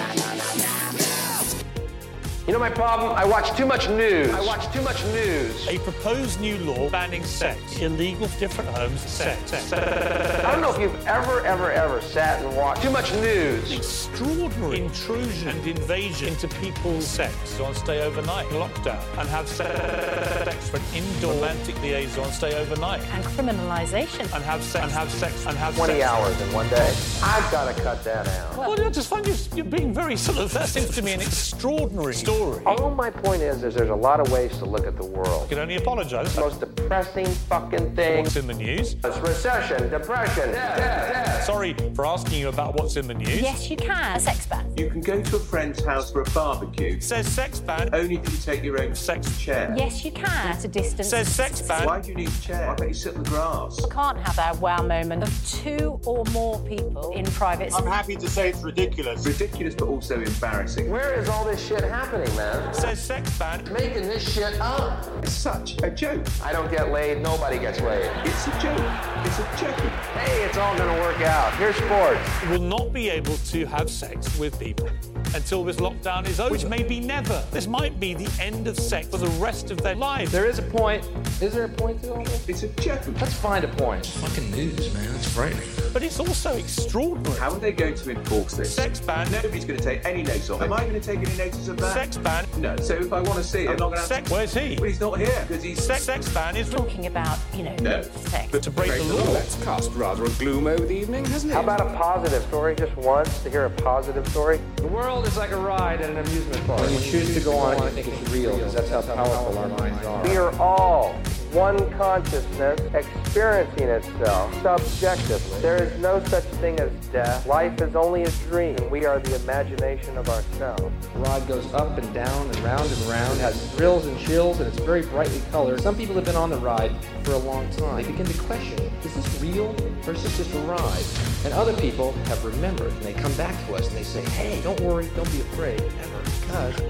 You know my problem? I watch too much news. I watch too much news. A proposed new law banning sex, illegal for different homes, sex. sex. I don't know if you've ever, ever, ever sat and watched too much news. Extraordinary intrusion and invasion into people's sex. On stay overnight, lockdown, and have sex for an indoor romantic liaison, stay overnight, And criminalization. and have sex, and have sex, and have 20 sex. hours in one day. I've got to cut that out. Well, I just find you, you're being very sort of, that seems to me an extraordinary story. All my point is, is there's a lot of ways to look at the world. I can only apologise. The most depressing fucking thing. What's in the news? It's recession, depression, death, death. Sorry for asking you about what's in the news. Yes, you can. A sex ban. You can go to a friend's house for a barbecue. Says sex ban. Only if you take your own sex chair. Yes, you can. At a distance. Says sex ban. Why do you need a chair? Why don't you sit on the grass? You can't have a wow moment of two or more people in private. I'm happy to say it's ridiculous. Ridiculous, but also embarrassing. Where is all this shit happening, man? Says sex ban. Making this shit up. It's such a joke. I don't get laid. Nobody gets laid. It's a joke. It's a joke. Hey, it's all gonna work out. Here's sports. will not be able to have sex with people until this lockdown is over, which may be never. This might be the end of sex for the rest of their lives. There is a point. Is there a point to all this? It's a joke. Let's find a point. Fucking news, man. It's frightening. But but it's also extraordinary. How are they going to enforce this? Sex ban. Nobody's going to take any notice of it. Am I going to take any notice of that? Sex ban. No. So if I want to see it, I'm not going to. Sex. Where's he? Well, he's not here because he's. Sex, sex ban is talking about, you know, No. sex. But to break the law. That's cast rather a gloom over the evening, hasn't it? How about a positive story just once to hear a positive story? The world is like a ride at an amusement park. When you choose to go on it, you think it's real because that's how powerful our minds are. We are all one consciousness experiencing itself subjectively. There is no such thing as death. Life is only a dream, we are the imagination of ourselves. The ride goes up and down and round and round. It has thrills and chills, and it's very brightly colored. Some people have been on the ride for a long time. They begin to question, is this real or is this just a ride? And other people have remembered, and they come back to us and they say, hey, don't worry, don't be afraid, ever, because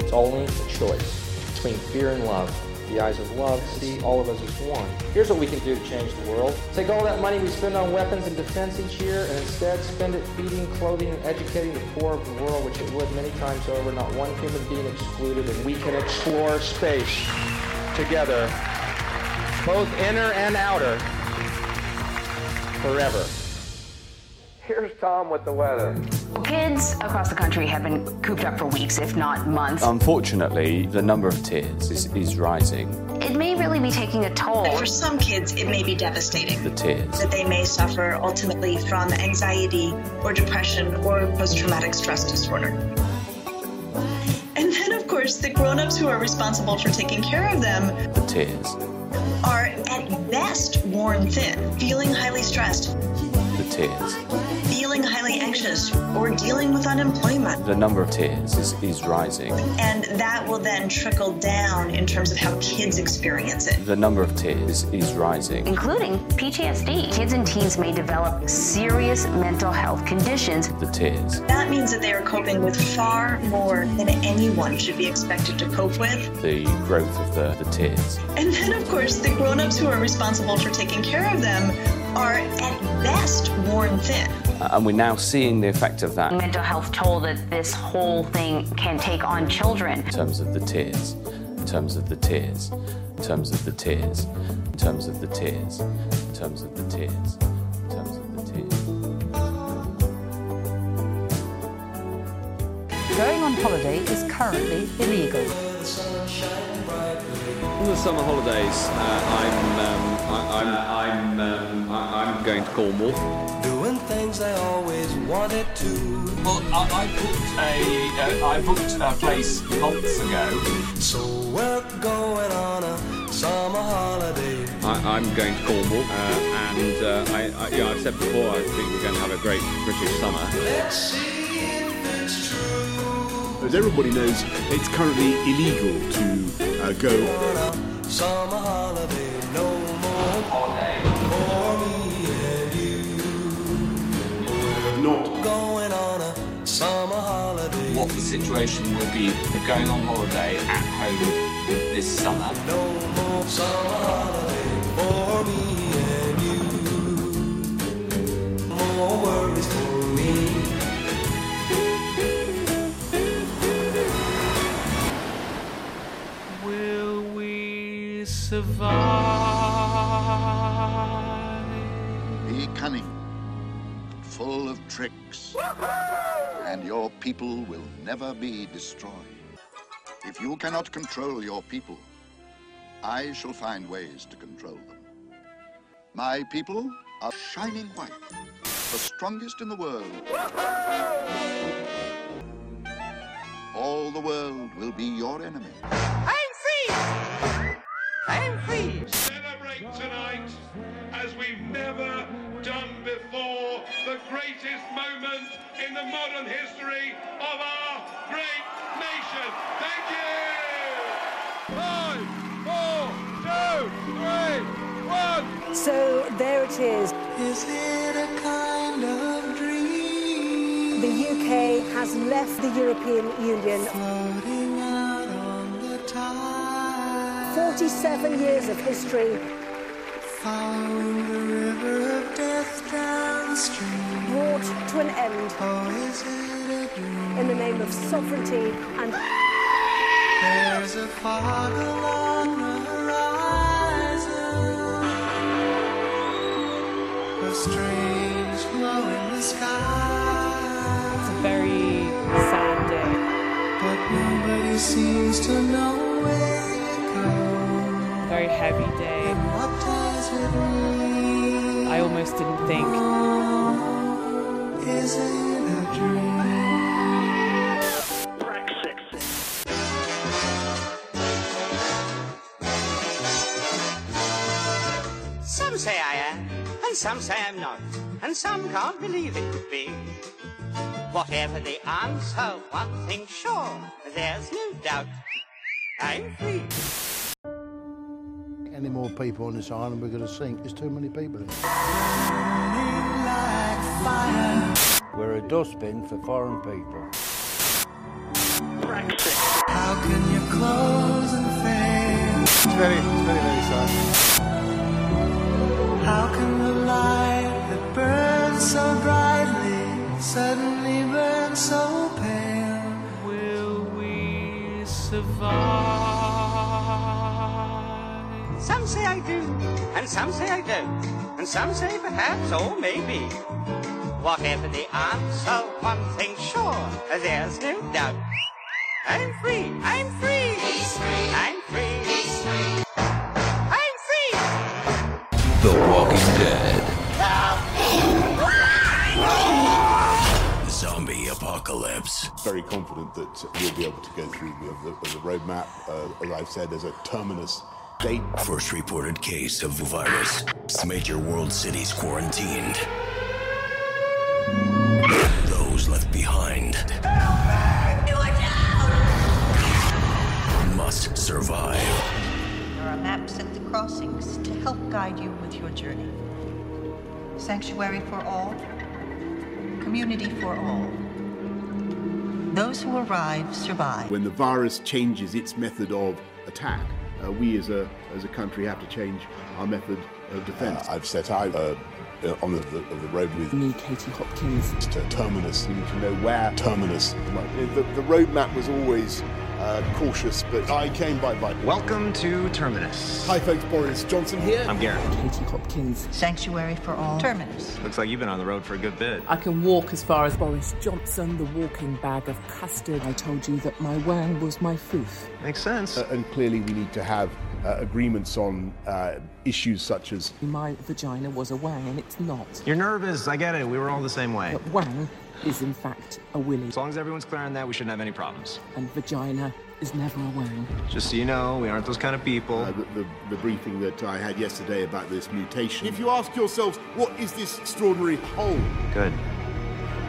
it's only a choice between fear and love. The eyes of love see all of us as one. Here's what we can do to change the world. Take all that money we spend on weapons and defense each year and instead spend it feeding, clothing, and educating the poor of the world, which it would many times over, not one human being excluded, and we can explore space together, both inner and outer, forever. Here's Tom with the weather. Kids across the country have been cooped up for weeks, if not months. Unfortunately, the number of tears is, is rising. It may really be taking a toll. For some kids, it may be devastating. The tears. That they may suffer ultimately from anxiety or depression or post traumatic stress disorder. And then, of course, the grown ups who are responsible for taking care of them The tears. are at best worn thin, feeling highly stressed, The tears. Feeling highly anxious, or dealing with unemployment. The number of tears is, is rising. And that will then trickle down in terms of how kids experience it. The number of tears is rising. Including PTSD. Kids and teens may develop serious mental health conditions. The tears. That means that they are coping with far more than anyone should be expected to cope with. The growth of the, the tears. And then, of course, the grown ups who are responsible for taking care of them are at best worn thin. Uh, And we're now seeing the effect of that Mental health toll that this whole thing can take on children. terms of the tears. In terms of the tears. In terms of the tears. In terms of the tears. In terms of the tears. In terms of the tears. Going on holiday is currently illegal. In the summer holidays, uh, I'm, um, I, I'm, I'm, um, I, I'm going to Cornwall. Doing things I always wanted to. Well, I, I booked a uh, I booked a place months ago. So we're going on a summer holiday. I, I'm going to Cornwall, uh, and uh, I, I, yeah, I've said before, I think we're going to have a great British summer. Let's see if it's true. As everybody knows, it's currently illegal to uh, go summer holiday, What the situation will be going on holiday at home this summer. No more summer holiday for me and you. More worries for me. Will we survive? Be cunning, full of tricks, and your people will never be destroyed. If you cannot control your people, I shall find ways to control them. My people are shining white, the strongest in the world. All the world will be your enemy. I'm free! I'm free! Celebrate tonight as we've never done before the greatest moment in the modern history of our great nation. Thank you! Five, four, two, three, one. So there it is. Is it a kind of dream? The UK has left the European Union. Floating out on the tide. 47 years of history Following the river of death downstream. brought to an end Oh, is it a dream? in the name of sovereignty and There's a fog along the horizon. A strange glow in the sky. It's a very sad day. But nobody seems to know where you go. Very heavy day. I almost didn't think. Is it a dream? Some say I am, and some say I'm not, and some can't believe it could be. Whatever the answer, one thing's sure, there's no doubt. I'm free. Any more people on this island, we're going to sink. There's too many people here. We're a dustbin for foreign people. How can you close and fail? It's very, it's very, very sad. How can the light that burns so brightly suddenly burn so pale? Will we survive? Some say I do, and some say I don't, and some say perhaps or maybe. Whatever the answer, one thing sure, there's no doubt. I'm free, I'm free, I'm free, I'm free. The Walking Dead. Zombie apocalypse. Very confident that we'll be able to go through the, the, the roadmap. Uh, as I've said, there's a terminus date. First reported case of the virus. Major world cities quarantined. Those left behind must survive. There are maps at the crossings to help guide you with your journey. Sanctuary for all, community for all. Those who arrive survive. When the virus changes its method of attack, uh, we as a as a country have to change our method of defence. I've set out uh, uh, on the, the, the road with me, Katie Hopkins. To terminus, we need to know where terminus. The, the roadmap was always uh, cautious, but I came by bike. Welcome to Terminus. Hi, folks. Boris Johnson here. I'm Gareth. Katie Hopkins. Sanctuary for all. Terminus. Looks like you've been on the road for a good bit. I can walk as far as Boris Johnson, the walking bag of custard. I told you that my wang was my foof. Makes sense. Uh, and clearly, we need to have uh, agreements on uh, issues such as. My vagina was a wang, and it's not. You're nervous. I get it. We were all the same way. But wang is in fact a willy. As long as everyone's clear on that, we shouldn't have any problems. And vagina is never a wang. Just so you know, we aren't those kind of people. Uh, the, the, the, briefing that I had yesterday about this mutation. If you ask yourselves, what is this extraordinary hole? Good.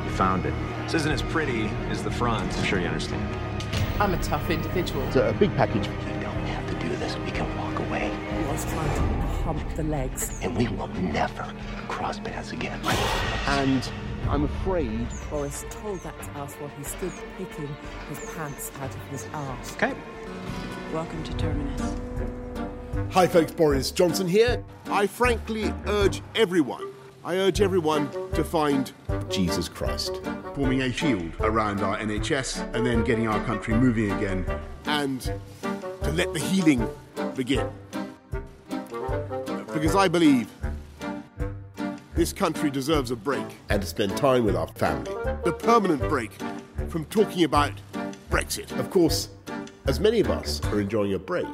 You found it. This isn't as pretty as the front. I'm sure you understand. I'm a tough individual. It's a big package. You don't have to do this. We can walk away. I was trying to hump the legs. And we will never cross paths again. And I'm afraid. Boris told that to us while he stood picking his pants out of his arse. Okay. Welcome to Terminus. Hi, folks. Boris Johnson here. I frankly urge everyone, I urge everyone to find Jesus Christ. Forming a shield around our NHS and then getting our country moving again and to let the healing begin. Because I believe this country deserves a break and to spend time with our family. The permanent break from talking about Brexit. Of course, as many of us are enjoying a break,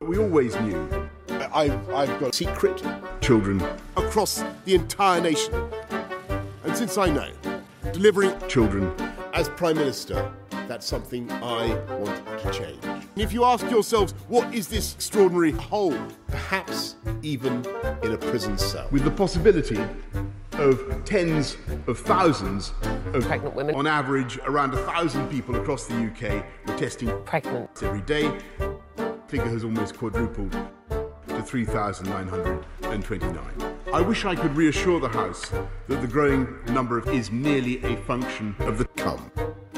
we always knew I've, I've got secret children across the entire nation. And since I know delivering children as Prime Minister, that's something I want to change. And if you ask yourselves, what is this extraordinary hole? Perhaps even in a prison cell. With the possibility of tens of thousands of pregnant women. On average, around a thousand people across the UK were testing pregnant every day. Figure has almost quadrupled to 3,929. I wish I could reassure the House that the growing number of is merely a function of the come.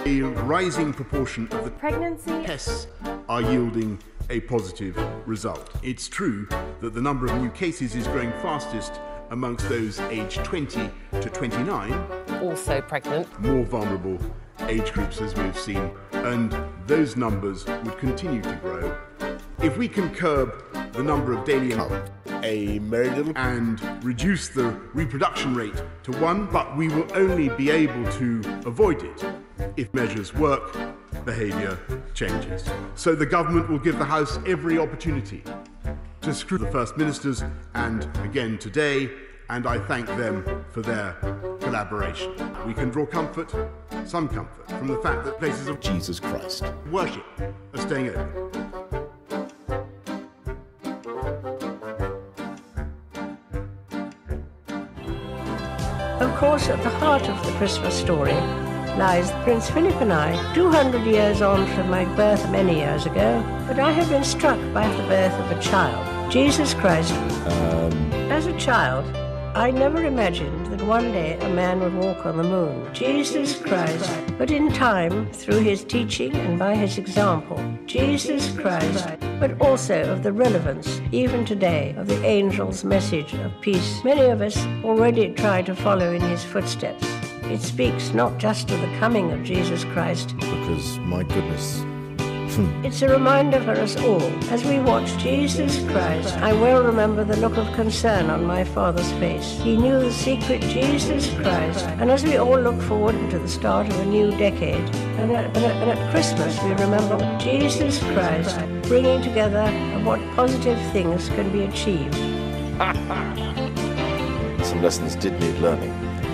A rising proportion of the pregnancy tests are yielding a positive result. It's true that the number of new cases is growing fastest amongst those aged 20 to 29, also pregnant, more vulnerable age groups as we've seen, and those numbers would continue to grow If we can curb the number of daily a merry little and reduce the reproduction rate to one, but we will only be able to avoid it if measures work, behaviour changes. So the government will give the House every opportunity to screw the First Ministers and again today, and I thank them for their collaboration. We can draw comfort, some comfort, from the fact that places of Jesus Christ worship are staying open. Of course, at the heart of the Christmas story lies Prince Philip and I, 200 years on from my birth many years ago, but I have been struck by the birth of a child, Jesus Christ. Um, As a child, I never imagined that one day a man would walk on the moon. Jesus Christ. But in time, through his teaching and by his example, Jesus Christ, but also of the relevance, even today, of the angel's message of peace. Many of us already try to follow in his footsteps. It speaks not just of the coming of Jesus Christ, because, my goodness. It's a reminder for us all. As we watch Jesus Christ, I well remember the look of concern on my father's face. He knew the secret Jesus Christ. And as we all look forward to the start of a new decade, and at, and at, and at Christmas we remember Jesus Christ bringing together what positive things can be achieved. Some lessons did need learning.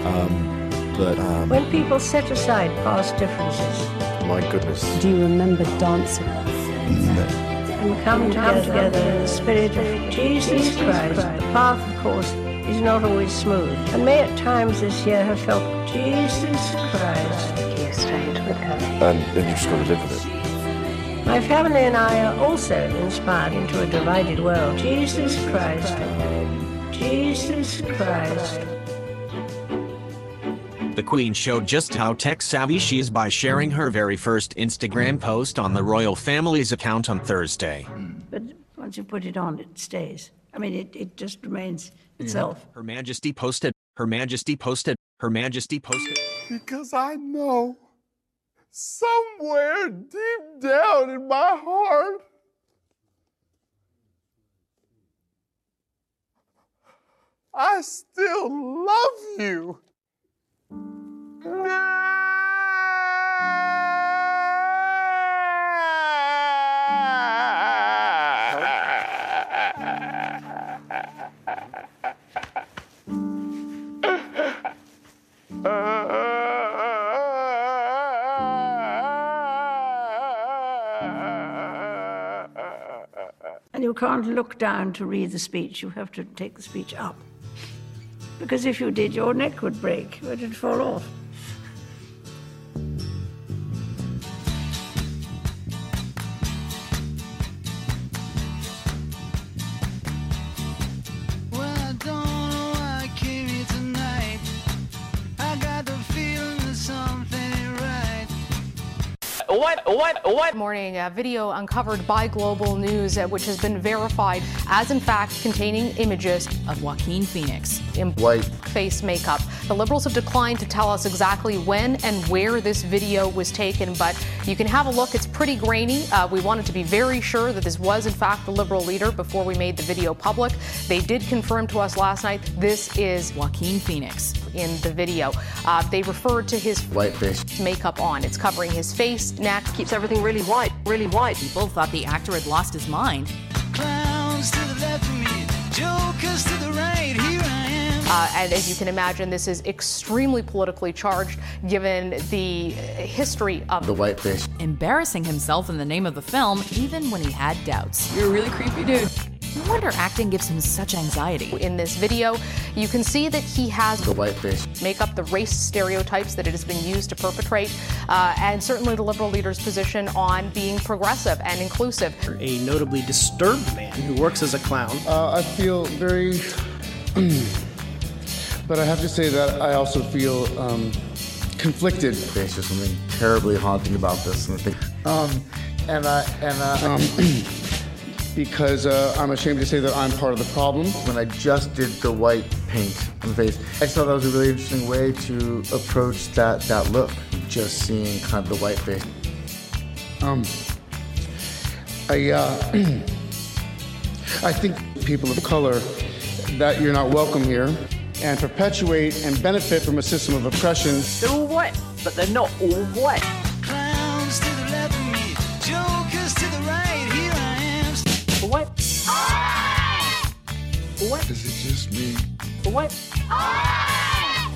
Um, but, um, When people set aside past differences my goodness. Do you remember dancing? And come together in the spirit of Jesus Christ. The path, of course, is not always smooth, and may at times this year have felt Jesus Christ. You straight with her. And then you just got to live with it. My family and I are also inspired into a divided world. Jesus Christ. Jesus Christ. The Queen showed just how tech savvy she is by sharing her very first Instagram post on the royal family's account on Thursday. But once you put it on, it stays. I mean, it, it just remains itself. Her Majesty posted, Her Majesty posted, Her Majesty posted. Because I know somewhere deep down in my heart, I still love you. And you can't look down to read the speech, you have to take the speech up. Because if you did, your neck would break, it would fall off. Morning uh, video uncovered by Global News, uh, which has been verified as, in fact, containing images of Joaquin Phoenix in White. face makeup. The Liberals have declined to tell us exactly when and where this video was taken, but you can have a look. It's pretty grainy. Uh, we wanted to be very sure that this was, in fact, the Liberal leader before we made the video public. They did confirm to us last night this is Joaquin Phoenix in the video. Uh, they referred to his Whitefish. makeup on. It's covering his face, neck, keeps everything really white, really white. People thought the actor had lost his mind. Clowns to the left of me, jokers to the right. Here I am. Uh, and as you can imagine, this is extremely politically charged given the history of The Whitefish. embarrassing himself in the name of the film, even when he had doubts. You're a really creepy dude. No wonder acting gives him such anxiety. In this video, you can see that he has The Whitefish. make up the race stereotypes that it has been used to perpetrate, uh, and certainly the Liberal leader's position on being progressive and inclusive. A notably disturbed man who works as a clown. Uh, I feel very. but I have to say that I also feel um, conflicted. There's just something terribly haunting about this. And I think, Um, and I and uh, um, because uh, I'm ashamed to say that I'm part of the problem. when I just did the white paint on the face, I thought that was a really interesting way to approach that, that look. Just seeing kind of the white face. Um, I uh, I think people of color that you're not welcome here and perpetuate and benefit from a system of oppression. They're all white, but they're not all white. For what? Is it just me? For what?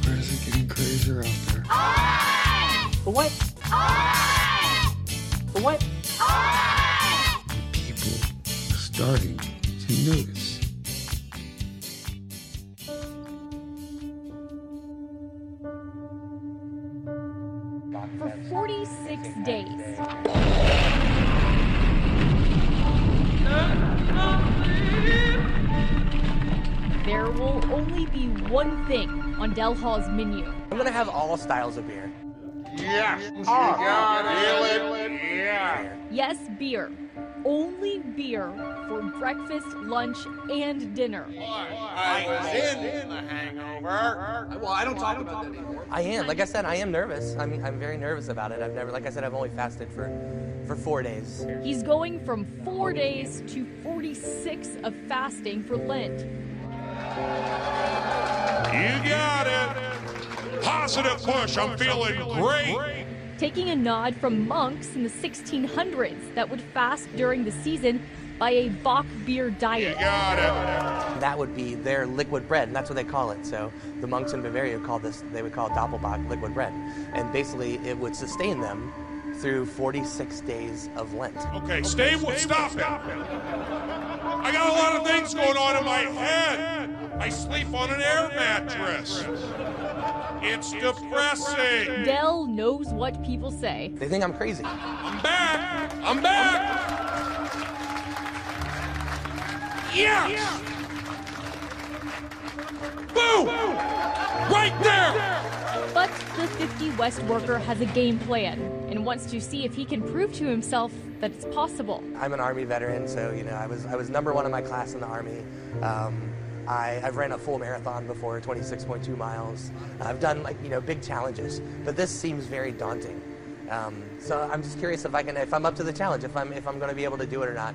Or is it getting crazier out there? Oh! For what? Oh! For what? People are starting to notice. For 46 days. There will only be one thing on Del Hall's menu. I'm gonna have all styles of beer. Yes. Oh, Yeah. Yes, beer. Only beer for breakfast, lunch, and dinner. I was in the hangover. Well, I don't talk about that anymore. I am. Like I said, I am nervous. I'm, I'm very nervous about it. I've never, like I said, I've only fasted for, for four days. He's going from four days to 46 of fasting for Lent. You got it. Positive push. I'm feeling great. taking a nod from monks in the 1600s that would fast during the season by a bock beer diet. That would be their liquid bread, and that's what they call it. So the monks in Bavaria called this, they would call it Doppelbock liquid bread. And basically, it would sustain them through 46 days of Lent. Okay, stay. stay Stop it. I got a lot of things going on in my head. I sleep on an air mattress. It's depressing. Dell knows what people say. They think I'm crazy. I'm back. I'm back. Yes. Boom. Right there. But the 50 West worker has a game plan and wants to see if he can prove to himself that it's possible. I'm an Army veteran, so you know I was I was number one in my class in the Army. Um, I, I've ran a full marathon before, 26.2 miles. I've done like you know big challenges, but this seems very daunting. Um, so I'm just curious if I can, if I'm up to the challenge, if I'm if I'm going to be able to do it or not.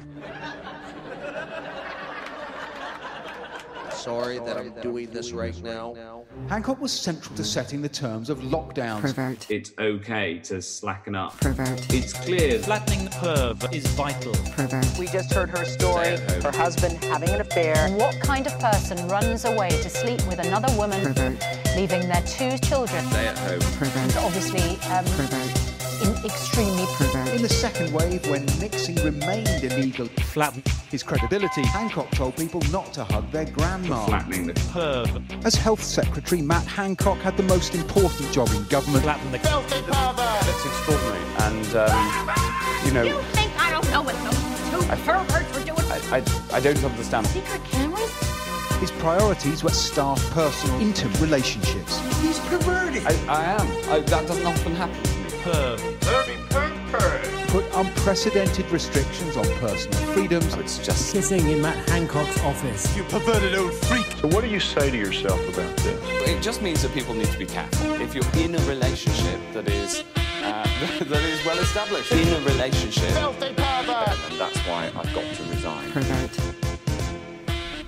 Sorry that I'm doing this right now. Hancock was central to setting the terms of lockdowns. It's okay to slacken up. Pervert. It's clear. Flattening the curve is vital. We just heard her story, her husband having an affair. What kind of person runs away to sleep with another woman, leaving their two children? Stay at home. Obviously, um, in extremely In the second wave, when mixing remained illegal, flattened his credibility, Hancock told people not to hug their grandma. Flattening the curve. As Health Secretary, Matt Hancock had the most important job in government. Flatten the That's extraordinary. And, um, you know, think I don't know what those two I- perverts were doing? I, I, I don't understand. Secret cameras? His priorities were staff, personal, intimate relationships. He's perverted. I, I am. I, that doesn't often happen to me. Perv. Put unprecedented restrictions on personal freedoms. It's just Kissing in Matt Hancock's office. You perverted old freak. So what do you say to yourself about this? It just means that people need to be careful. If you're in a relationship that is uh, that is well established, in a relationship, and that's why I've got to resign.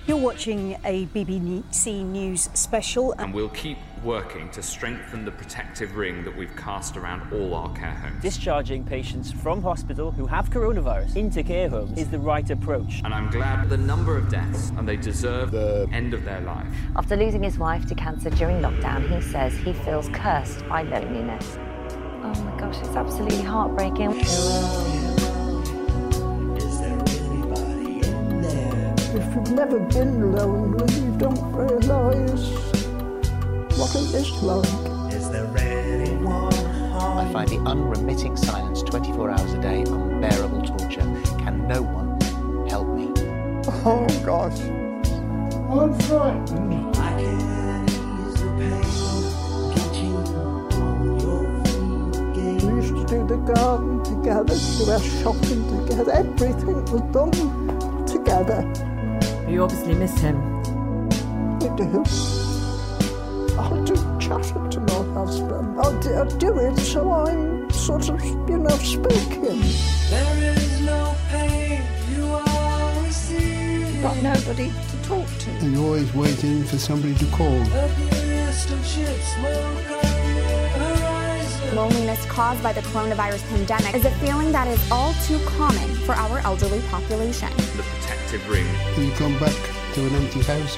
You're watching a BBC News special. And we'll keep working to strengthen the protective ring that we've cast around all our care homes. Discharging patients from hospital who have coronavirus into care homes is the right approach. And I'm glad the number of deaths, and they deserve the end of their life. After losing his wife to cancer during lockdown, he says he feels cursed by loneliness. Oh my gosh, it's absolutely heartbreaking. If you've never been lonely, you don't realise what it is like. Is there anyone I find the unremitting silence 24 hours a day unbearable torture. Can no one help me? Oh gosh, I'm frightened. We used to do the garden together, do our shopping together, everything was done together. You obviously miss him. I do. I do chatter to my husband. I do, I do it so I'm sort of, you know, speaking. There is no pain you are receiving. got nobody to talk to. And you're always waiting for somebody to call. Loneliness caused by the coronavirus pandemic is a feeling that is all too common for our elderly population. The protective ring. And you come back to an empty house,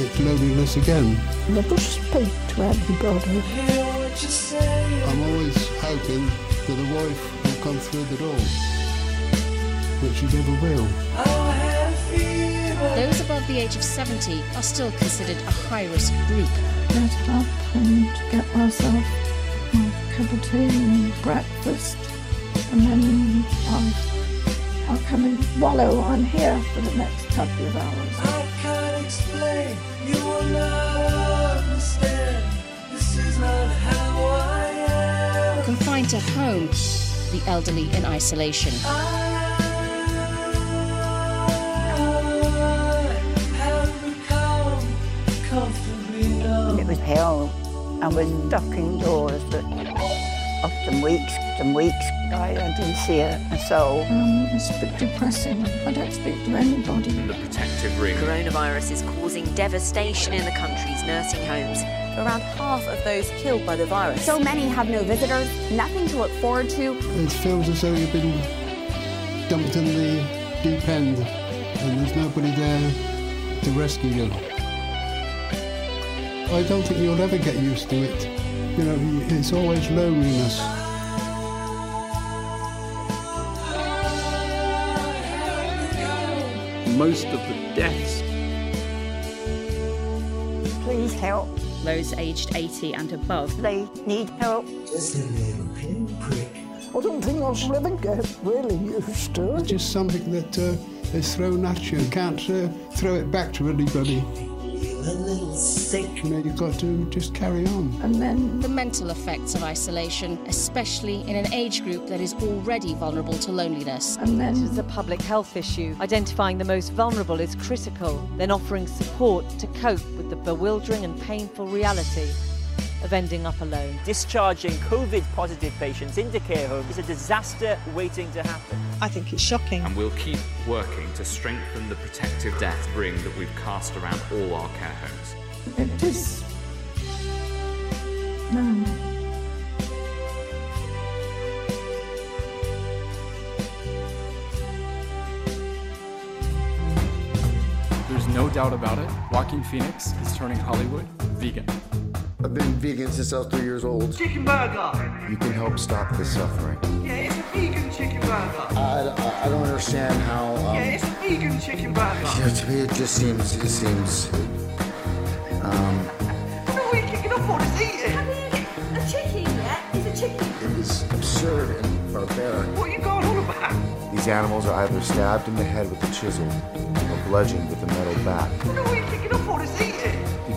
it's loneliness again. Never speak to everybody. I'm always hoping that a wife will come through the door, but she never will. Those above the age of 70 are still considered a high risk group. Get up and get myself my cup of tea and breakfast, and then I, I'll come and wallow on here for the next couple of hours. I can't explain, you will not understand. This is not how I am. Confined to home, the elderly in isolation. It was hell. I was stuck indoors for often weeks and weeks. I didn't see a, a soul. Um, it's a bit depressing. I don't speak to anybody. The protective ring. Coronavirus is causing devastation in the country's nursing homes. Around half of those killed by the virus. So many have no visitors, nothing to look forward to. It feels as though you've been dumped in the deep end and there's nobody there to rescue you. I don't think you'll ever get used to it. You know, it's always loneliness. Most of the deaths Please help. Those aged 80 and above. They need help. Just a little pinprick. I don't think I shall ever get really used to It's just something that uh, is thrown at you. You can't uh, throw it back to anybody. A little sick. You know, you've got to just carry on. And then The mental effects of isolation, especially in an age group that is already vulnerable to loneliness. And then This is a public health issue. Identifying the most vulnerable is critical, then offering support to cope with the bewildering and painful reality of ending up alone. Discharging COVID positive patients into care homes is a disaster waiting to happen. I think it's shocking. And we'll keep working to strengthen the protective death ring that we've cast around all our care homes. it is. No. There's no doubt about it. Joaquin Phoenix is turning Hollywood vegan. I've been vegan since I was three years old. Chicken burger. You can help stop the suffering. Yeah, it's a vegan chicken burger. I, I, I don't understand how. Um, Yeah, it's a vegan chicken burger. you know, to me, it just seems. It seems. Um, What are you kicking off for? Just eat it. A chicken, yeah? It's a chicken. it is absurd and barbaric. What are you going on about? These animals are either stabbed in the head with a chisel or bludgeoned with a metal bat. What are you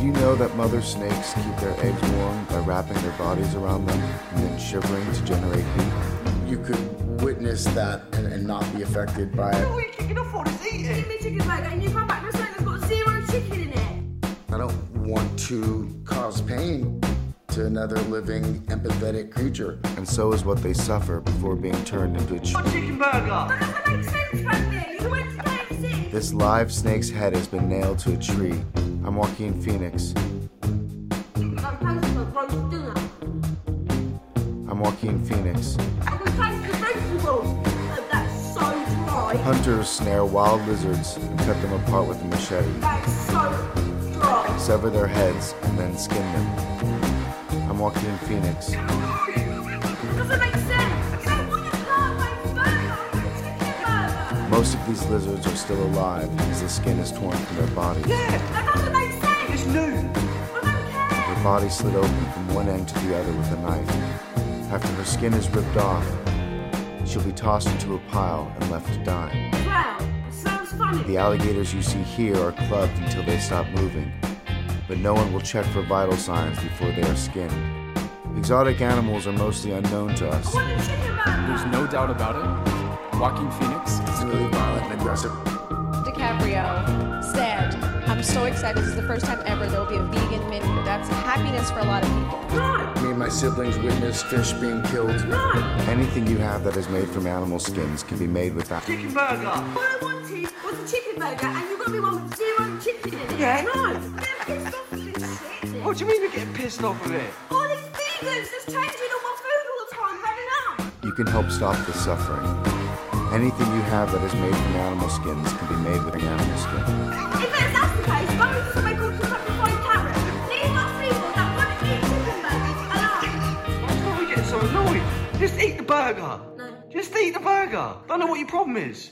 you know that mother snakes keep their eggs warm by wrapping their bodies around them and then shivering to generate heat? You could witness that and, and not be affected by it. What are you kicking off for? Just eat Give me a chicken burger and you come back with something that's got zero chicken in it. I don't want to cause pain to another living, empathetic creature. And so is what they suffer before being turned into a ch- Chicken burger. That doesn't make sense, Frankie. You went to KFC. This live snake's head has been nailed to a tree. I'm Joaquin Phoenix. I'm Joaquin Phoenix. Hunters snare wild lizards and cut them apart with a machete. So. Sever their heads and then skin them. I'm Joaquin Phoenix. Most of these lizards are still alive as the skin is torn from their bodies. That doesn't make sense. It's new. Her body slid open from one end to the other with a knife. After her skin is ripped off, she'll be tossed into a pile and left to die. Wow, sounds funny. The alligators you see here are clubbed until they stop moving, but no one will check for vital signs before they are skinned. Exotic animals are mostly unknown to us. There's no doubt about it. Joaquin Phoenix is really violent and aggressive. DiCaprio said, I'm so excited. This is the first time ever there will be a vegan menu. That's happiness for a lot of people. Me and my siblings witnessed fish being killed. Anything you have that is made from animal skins can be made with that. Chicken burger. All I wanted was a chicken burger and you got me one with zero chicken in it. Yeah. No. I'm pissed off with this shit. What do you mean you're getting pissed off of it? All these vegans just changing all my food all the time. Had enough. You can help stop the suffering. Anything you have that is made from animal skins can be made with animal skin. If that's the case, go to somewhere called Kentucky Carrot. Leave us people that want to eat chicken burgers alone. Why are we getting so annoyed? Just eat the burger. No. Just eat the burger. Don't know what your problem is.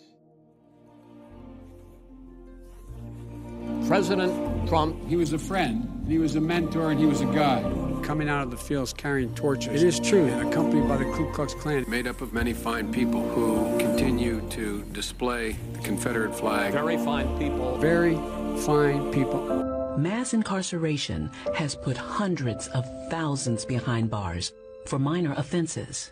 President Trump, he was a friend, he was a mentor, and he was a guide. Coming out of the fields carrying torches. It is true, accompanied by the Ku Klux Klan. Made up of many fine people who continue to display the Confederate flag. Very fine people. Very fine people. Mass incarceration has put hundreds of thousands behind bars for minor offenses.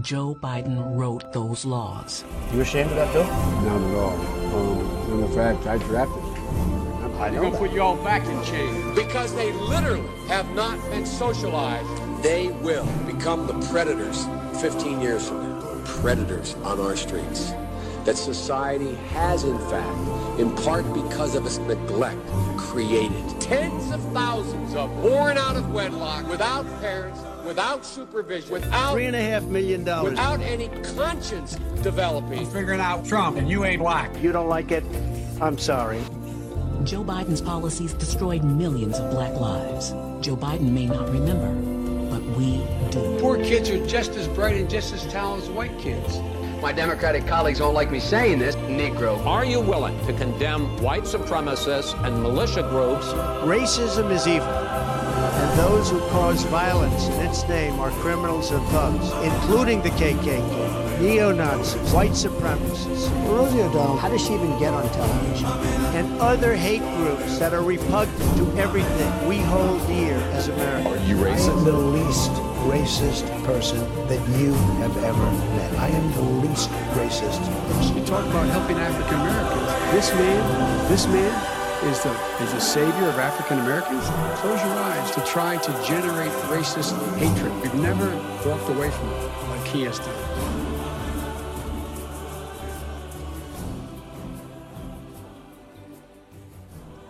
Joe Biden wrote those laws. You ashamed of that, Bill? Not at all. Um, and in fact, I drafted it. I They're going to put you all back in chains. Because they literally have not been socialized, they will become the predators 15 years from now. Predators on our streets. That society has, in fact, in part because of its neglect, created. Tens of thousands of born out of wedlock, without parents, without supervision, without Three and a half million dollars. without any conscience developing. Figuring out Trump, and you ain't black. You don't like it? I'm sorry. Joe Biden's policies destroyed millions of black lives. Joe Biden may not remember, but we do. Poor kids are just as bright and just as talented as white kids. My Democratic colleagues don't like me saying this, Negro. Are you willing to condemn white supremacists and militia groups? Racism is evil, and those who cause violence in its name are criminals and thugs, including the KKK, neo-Nazis, white supremacists. Rosie O'Donnell, how does she even get on television? And other hate groups that are repugnant to everything we hold dear as Americans. Are you I am the least racist person that you have ever met. I am the least racist person. You talk about helping African Americans. This man, this man is the is the savior of African Americans. Close your eyes to try to generate racist hatred. We've never walked away from it like he has done.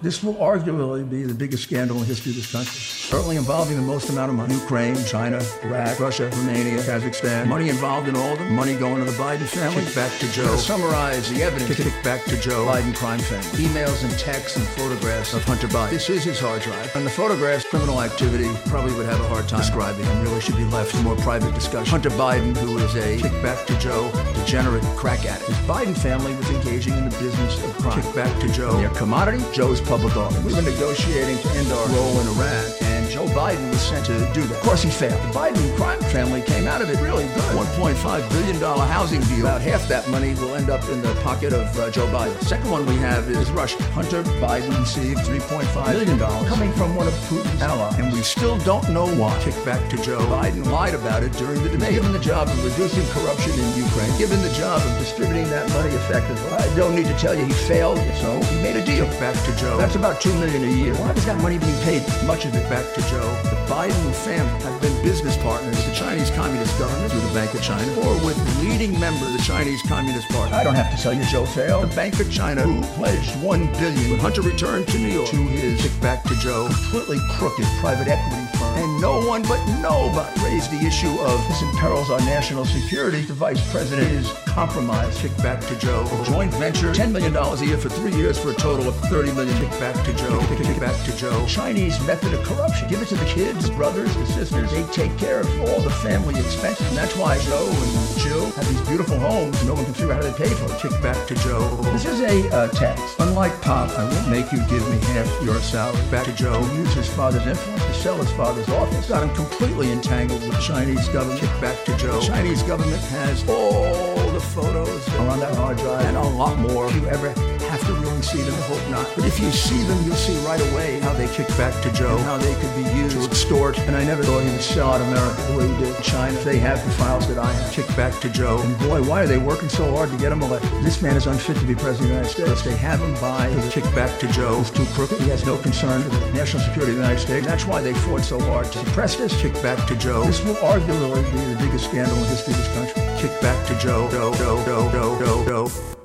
This will arguably be the biggest scandal in the history of this country. Certainly involving the most amount of money. Ukraine, China, Iraq, Russia, Romania, Kazakhstan. Money involved in all of them. Money going to the Biden family. Kick back to Joe. To summarize the evidence. Kick back to Joe. Biden crime family. Emails and texts and photographs of Hunter Biden. This is his hard drive. And the photographs, criminal activity, probably would have a hard time describing and really should be left for more private discussion. Hunter Biden, who is a kick back to Joe, degenerate crack addict. His Biden family was engaging in the business of crime. Kick back to Joe. Their commodity, Joe's public office. We were negotiating to end our role in and Joe Biden was sent to do that. Of course, he failed. The Biden crime family came out of it really good. $1.5 billion housing deal. About half that money will end up in the pocket of uh, Joe Biden. The second one we have is Russia. Hunter Biden received $3.5 million coming from one of Putin's allies, and we still don't know why. Kick back to Joe Biden lied about it during the debate. Given the job of reducing corruption in Ukraine, given the job of distributing that money effectively, I don't need to tell you he failed, so he made a deal. Back to Joe. That's about 2 million a year. Why is that money being paid? Much of it back to Joe. The Biden family have been business partners with the Chinese Communist government through the Bank of China, or with leading member of the Chinese Communist Party. I don't have to tell you Joe failed. The Bank of China, who pledged one billion when Hunter returned to New York to his kick back to Joe, completely crooked private equity and no one but nobody raised the issue of this imperils our national security. The vice president is compromised. Kick back to Joe. Joint venture, $10 million a year for three years for a total of 30 million. Kick back to Joe. Kick, kick back to Joe. Chinese method of corruption. Give it to the kids, brothers, the sisters. They take care of all the family expenses. And that's why Joe and Jill have these beautiful homes. No one can figure out how they pay for it. Kick back to Joe. This is a uh, tax. Unlike Pop, I won't make you give me half your salary. Back to Joe. Use his father's influence to sell his father's office. Got him completely entangled with the Chinese government. Kick back to Joe. The Chinese government has all the photos are on that hard drive and a lot more. If you ever have to really see them, I hope not. But if you see them, you'll see right away how they kick back to Joe, how they could be used to extort. And I never thought would sell out America the way he did. China, If they have the files that I have. Kick back to Joe. And boy, why are they working so hard to get him elected? This man is unfit to be president of the United States. They have him by the kick back to Joe. He's too crooked. He has no concern for the national security of the United States. That's why they fought so hard to suppress this. Kick back to Joe. This will arguably be the biggest scandal in history of this country. Kick back to Joe. Joe, Joe, Joe, Joe, Joe, Joe.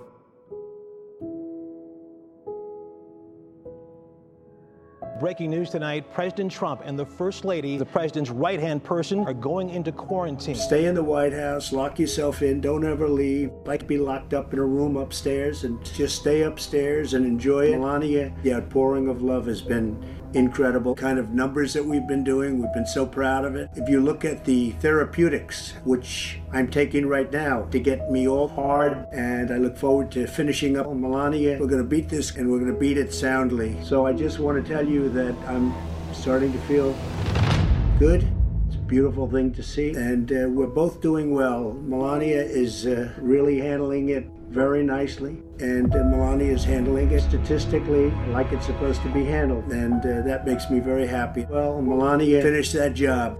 Breaking news tonight President Trump and the First Lady, the president's right hand person, are going into quarantine. Stay in the White House, lock yourself in, don't ever leave. Like be locked up in a room upstairs and just stay upstairs and enjoy it. Melania, the outpouring of love has been incredible kind of numbers that we've been doing. We've been so proud of it. If you look at the therapeutics, which I'm taking right now to get me all hard, and I look forward to finishing up on Melania. We're going to beat this and we're going to beat it soundly. So I just want to tell you that I'm starting to feel good. It's a beautiful thing to see. And uh, we're both doing well. Melania is uh, really handling it very nicely, and uh, Melania is handling it statistically like it's supposed to be handled, and uh, that makes me very happy. Well, Melania finished that job.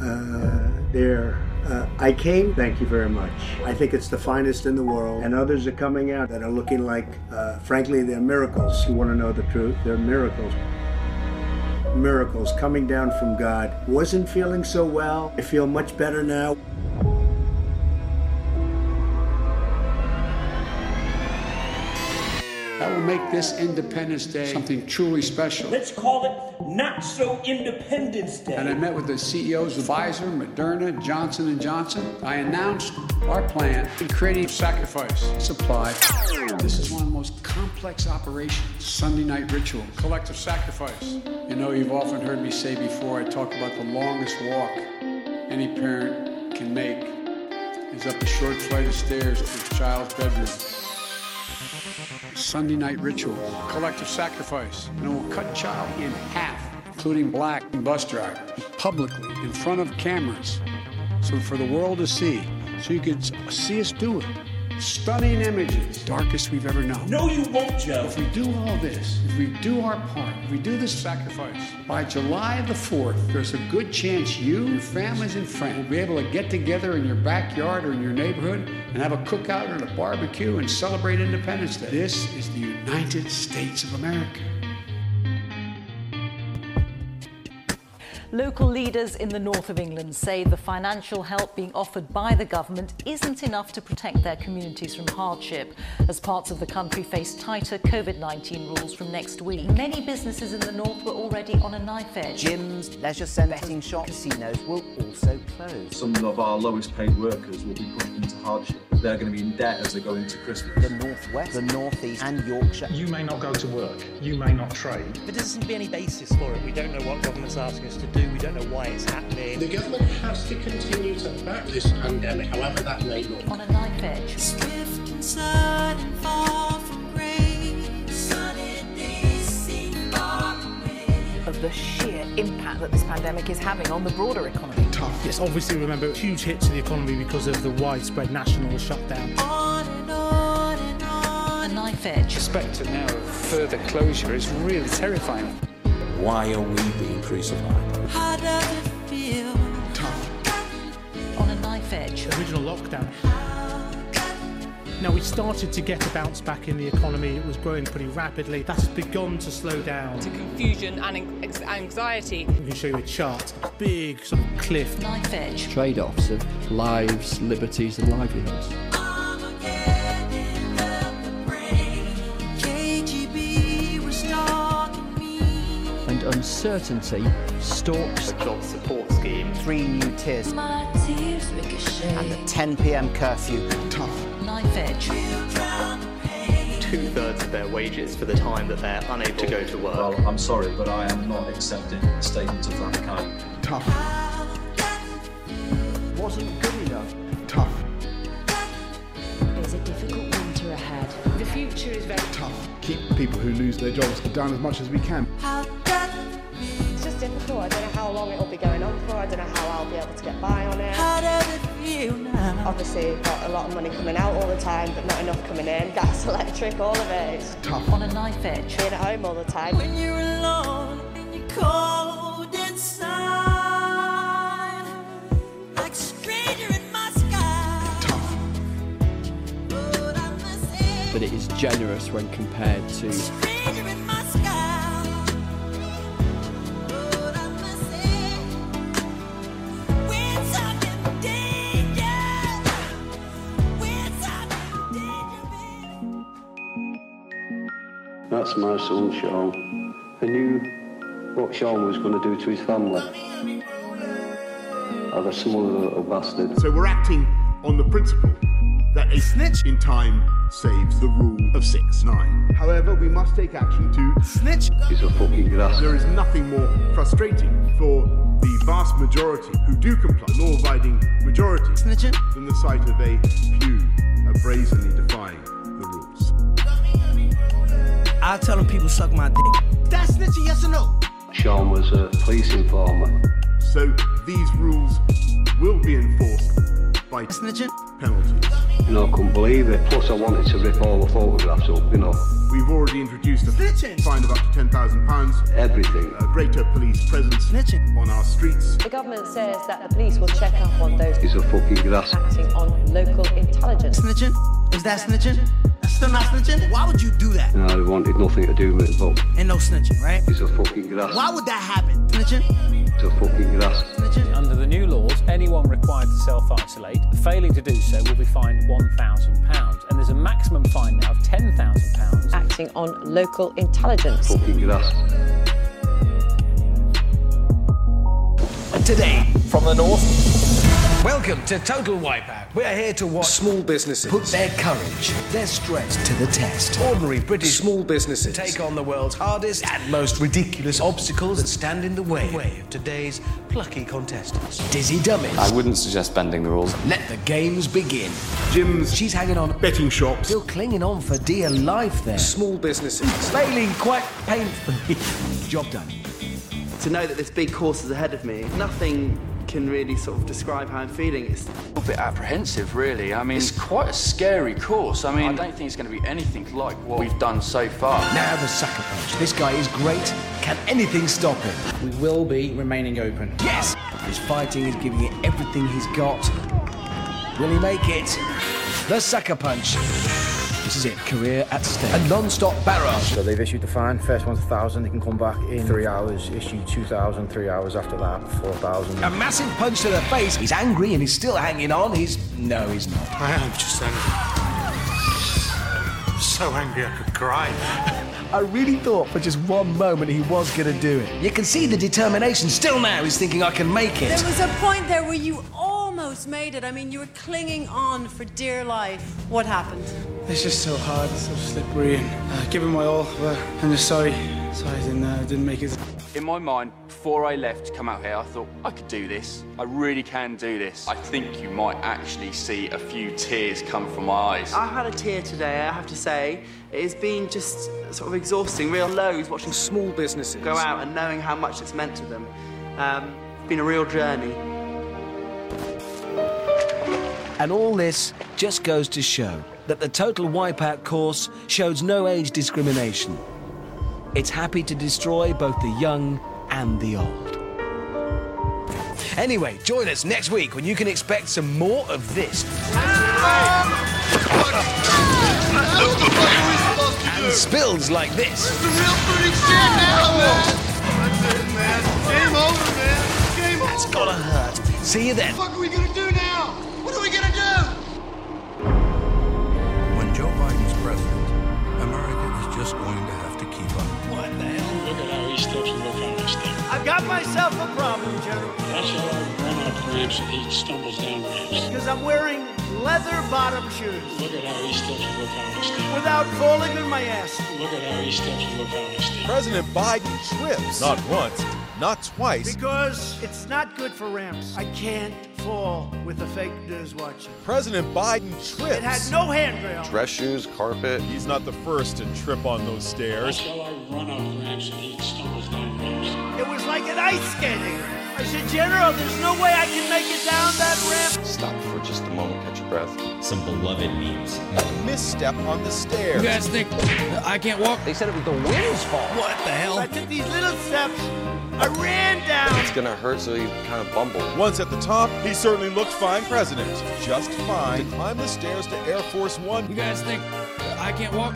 Uh, there. Uh, I came, thank you very much. I think it's the finest in the world, and others are coming out that are looking like, uh, frankly, they're miracles. You want to know the truth? They're miracles miracles coming down from God. Wasn't feeling so well. I feel much better now. That will make this Independence Day something truly special. Let's call it Not So Independence Day. And I met with the CEOs of Pfizer, Moderna, Johnson & Johnson. I announced our plan in creating sacrifice supply. This is one of the most complex operations. Sunday night ritual, collective sacrifice. You know, you've often heard me say before, I talk about the longest walk any parent can make is up a short flight of stairs to his child's bedroom. Sunday night ritual, collective sacrifice, and it will cut child in half, including black and bus drivers, publicly in front of cameras, so for the world to see, so you can see us do it. Stunning images, darkest we've ever known. No, you won't, Joe. If we do all this, if we do our part, if we do this sacrifice, by July the 4th, there's a good chance you, your families, and friends will be able to get together in your backyard or in your neighborhood and have a cookout or a barbecue and celebrate Independence Day. This is the United States of America. Local leaders in the north of England say the financial help being offered by the government isn't enough to protect their communities from hardship as parts of the country face tighter COVID 19 rules from next week. Many businesses in the north were already on a knife edge. Gyms, leisure centres, betting shops, casinos will also close. Some of our lowest paid workers will be pushed into hardship. They're going to be in debt as they go into Christmas. The northwest, the northeast, and Yorkshire. You may not go to work, you may not trade. There doesn't seem to be any basis for it. We don't know what government's asking us to do, we don't know why it's happening. The government has to continue to back this pandemic, however that may look. On a knife edge. Swift and sudden fall from grace. Sunny days seem far away. Of the sheer impact that this pandemic is having on the broader economy. Tough. Yes, obviously, remember, huge hit to the economy because of the widespread national shutdown. On and on and on. A knife edge. The spectre now of further closure is really terrifying. Why are we being crucified? How does it feel? On a knife edge. Original lockdown. Now, we started to get a bounce back in the economy. It was growing pretty rapidly. That has begun to slow down. To confusion and anxiety. We can show you a chart, a big sort of cliff. Knife edge. Trade offs of lives, liberties, and livelihoods. Uncertainty stalks. A job support scheme, three new tiers, My tears and the 10 pm curfew. Tough. Knife edge. Two thirds of their wages for the time that they're unable to go to work. Well, I'm sorry, but I am not accepting a statement of that kind. Tough. Wasn't good enough. Tough. There's a difficult winter ahead. The future is very Tough. Keep people who lose their jobs down as much as we can. How does it It's. I don't know how long it'll be going on for. I don't know how I'll be able to get by on it. How does it feel now? Obviously, got a lot of money coming out all the time, but not enough coming in. Gas, electric, all of it. It's Tough. On a knife edge. being at home all the time. When you're alone and you're cold inside, like a stranger in my sky. Tough. But I must But it is generous when compared to That's my son, Sean. I knew what Sean was going to do to his family. Or the some other little bastard. So we're acting on the principle that a snitch in time saves the rule of six nine. However, we must take action to snitch. He's a fucking grass. There is nothing more frustrating for the vast majority who do comply, the law-abiding majority, Snitching? than the sight of a few brazenly defying the rules. I'll tell them people suck my dick. That's snitching, yes or no? Sean was a police informer. So these rules will be enforced by snitching penalties. You know, I couldn't believe it. Plus, I wanted to rip all the photographs up, you know. We've already introduced a Snitching. fine of up to ten thousand pounds. Everything. A greater police presence Snitching. on our streets. The government says that the police will check up on those He's a fucking grass. acting on local intelligence. Snitching? Is that snitching? That's still not snitching? Why would you do that? You know, I wanted nothing to do with it, but And no snitching, right? he's a fucking grass. Why would that happen? Snitching? He's a fucking grass. Snitching? Under the new laws, anyone required to self-isolate, failing to do so, will be fined £1,000. And there's a maximum fine now of £10,000. Acting on local intelligence. Fucking grass. Today, from the north. Welcome to Total Wipeout. We're here to watch Small businesses. put their courage, their strength to the test. Ordinary British Small businesses. take on the world's hardest and most ridiculous obstacles that stand in the way, way of today's plucky contestants. Dizzy dummies. I wouldn't suggest bending the rules. Let the games begin. Gyms, She's hanging on, betting shops. still clinging on for dear life there. Small businesses. Failing quite painfully. Job done. to know that this big course is ahead of me, nothing can really sort of describe how I'm feeling. It's a little bit apprehensive, really. I mean, it's quite a scary course. I mean, I don't think it's going to be anything like what we've done so far. Now the sucker punch. This guy is great. Can anything stop him? We will be remaining open. Yes! He's fighting, he's giving it everything he's got. Will he make it? The sucker punch. This is it, career at stake. A non-stop barrage. So they've issued the fine. First one's a thousand. They can come back in three hours. Issue two thousand. Three hours after that, four thousand. A massive punch to the face. He's angry and he's still hanging on. He's no, he's not. I am just angry. So angry I could cry. I really thought for just one moment he was going to do it. You can see the determination. Still now he's thinking I can make it. There was a point there where you almost made it. I mean, you were clinging on for dear life. What happened? It's just so hard, so slippery, and uh, giving my all. But I'm just sorry. Sorry I didn't, uh, didn't make it. In my mind, before I left to come out here, I thought I could do this. I really can do this. I think you might actually see a few tears come from my eyes. I had a tear today, I have to say. It's been just sort of exhausting, real lows watching Small businesses. go out and knowing how much it's meant to them. Um, it's been a real journey. And all this just goes to show that the Total Wipeout course shows no age discrimination. It's happy to destroy both the young and the old. Anyway, join us next week when you can expect some more of this. And spills like this. Game over, man. Game That's gotta hurt. See you then. Just going to have to keep up. What the hell? Look at how he steps and look how I step. I've got myself a problem, General. That's how I run up ramps and he stumbles down ramps. Because I'm wearing leather bottom shoes Look at how he steps and look how I step. without falling on my ass. Look at how he steps and look how I step. President Biden trips. Not once, not twice. Because it's not good for ramps. I can't fall with the fake news watching. President Biden trips. It had no handrail. Dress shoes, carpet. He's not the first to trip on those stairs. That's how I run up ramps and he stumbles down ramps. It was like an ice skating ramp. I said, General, there's no way I can make it down that ramp. Stop for just a moment, catch your breath. Some beloved memes. A misstep on the stairs. You guys think I can't walk? They said it was the wind's fault. What the hell? I took these little steps. I ran down. It's gonna hurt, so you kind of bumble. Once at the top, he certainly looked fine, President. Just fine to climb the stairs to Air Force One. You guys think I can't walk?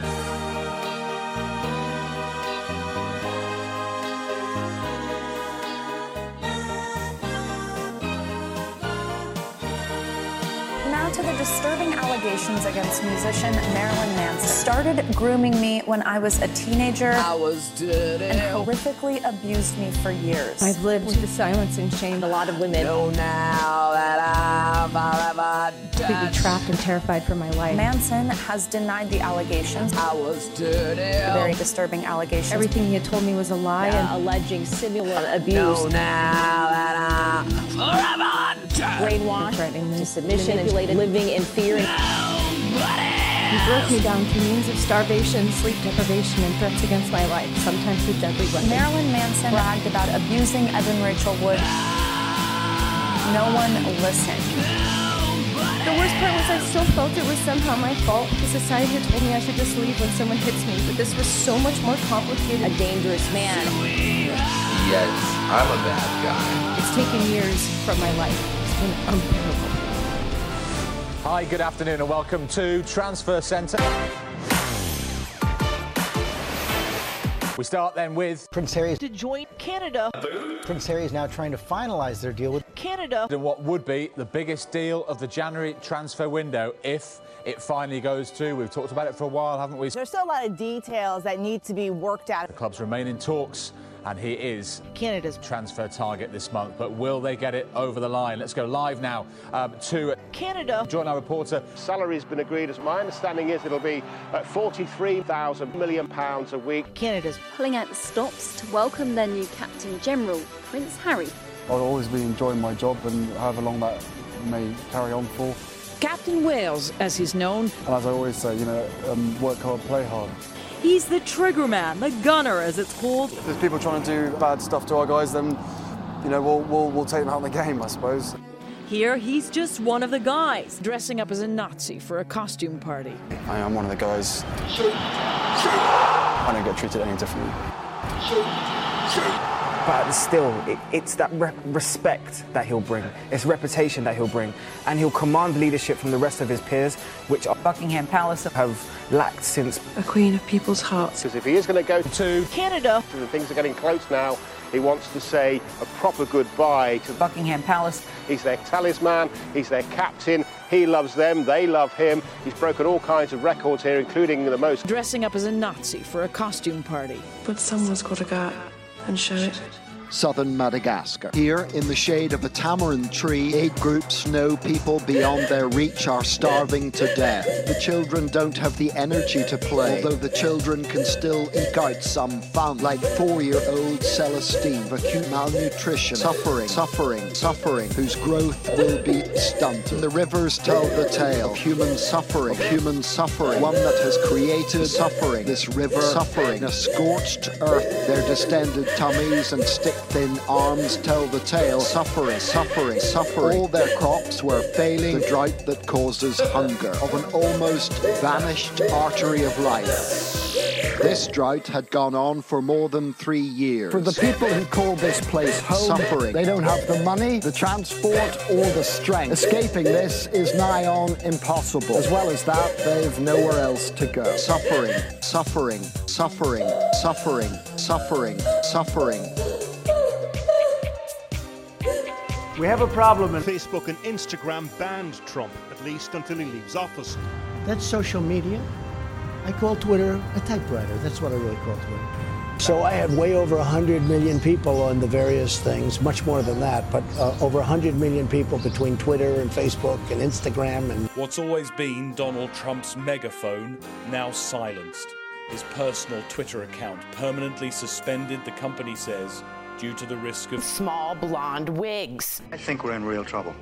To to the disturbing allegations against musician Marilyn Manson. Started grooming me when I was a teenager. I was dirty. And horrifically abused me for years. I've lived with the silence and shame. A lot of women. Know now that I'm forever Completely trapped and terrified for my life. Manson has denied the allegations. I was dirty. Very disturbing allegations. Everything he had told me was a lie. Yeah, And alleging similar abuse. Know now that I'm forever dirty. Brainwashed Threatening me. to submission, manipulated, living in fear. he broke me down to means of starvation, sleep deprivation, and threats against my life, sometimes with deadly weapons. Marilyn Manson bragged about abusing Evan Rachel Wood. No one listened. The worst part was I still felt it was somehow my fault because society had told me I should just leave when someone hits me, but this was so much more complicated. A dangerous man. Yes, I'm a bad guy. It's taken years from my life. It's been unbearable. Hi, good afternoon, and welcome to Transfer Centre. We start then with Prince Harry to join Canada. Prince Harry is now trying to finalize their deal with Canada. in what would be the biggest deal of the January transfer window if it finally goes to. We've talked about it for a while, haven't we? There's still a lot of details that need to be worked out. The clubs remain in talks, and he is Canada's transfer target this month. But will they get it over the line? Let's go live now um, to Canada. join our reporter. Salary's been agreed. As my understanding is, it'll be at 43,000 million pounds a week. Canada's pulling out the stops to welcome their new Captain General, Prince Harry. I'll always be enjoying my job and however long that may carry on for. Captain Wales, as he's known. And as I always say, you know, um, work hard, play hard. He's the trigger man, the gunner, as it's called. If there's people trying to do bad stuff to our guys, then, you know, we'll, we'll, we'll take them out of the game, I suppose. Here, he's just one of the guys, dressing up as a Nazi for a costume party. I am one of the guys. I don't get treated any differently. But still, it, it's that re- respect that he'll bring. It's reputation that he'll bring. And he'll command leadership from the rest of his peers, which Buckingham Palace have lacked since. A queen of people's hearts. Because if he is going to go to Canada, and things are getting close now, he wants to say a proper goodbye to Buckingham Palace. He's their talisman, he's their captain, he loves them, they love him. He's broken all kinds of records here, including the most. dressing up as a Nazi for a costume party. But someone's got to go out and show it. Southern Madagascar. Here, in the shade of a tamarind tree, eight groups know people beyond their reach are starving to death. The children don't have the energy to play, although the children can still eke out some fun, like four-year-old Celestine, acute malnutrition, suffering, suffering, suffering, whose growth will be stunted. The rivers tell the tale of human suffering, of human suffering, one that has created suffering. This river suffering, a scorched earth, their distended tummies and stick thin arms tell the tale. Suffering, suffering, suffering. All their crops were failing. The drought that causes hunger of an almost vanished artery of life. This drought had gone on for more than three years. For the people who call this place home, Suffering. they don't have the money, the transport, or the strength. Escaping this is nigh on impossible. As well as that, they've nowhere else to go. Suffering, suffering, suffering, suffering, suffering, suffering. We have a problem and Facebook and Instagram banned Trump, at least until he leaves office. That's social media. I call Twitter a typewriter. That's what I really call Twitter. So I had way over 100 million people on the various things, much more than that, but uh, over 100 million people between Twitter and Facebook and Instagram and What's always been Donald Trump's megaphone, now silenced. His personal Twitter account permanently suspended, the company says, due to the risk of small blonde wigs. I think we're in real trouble.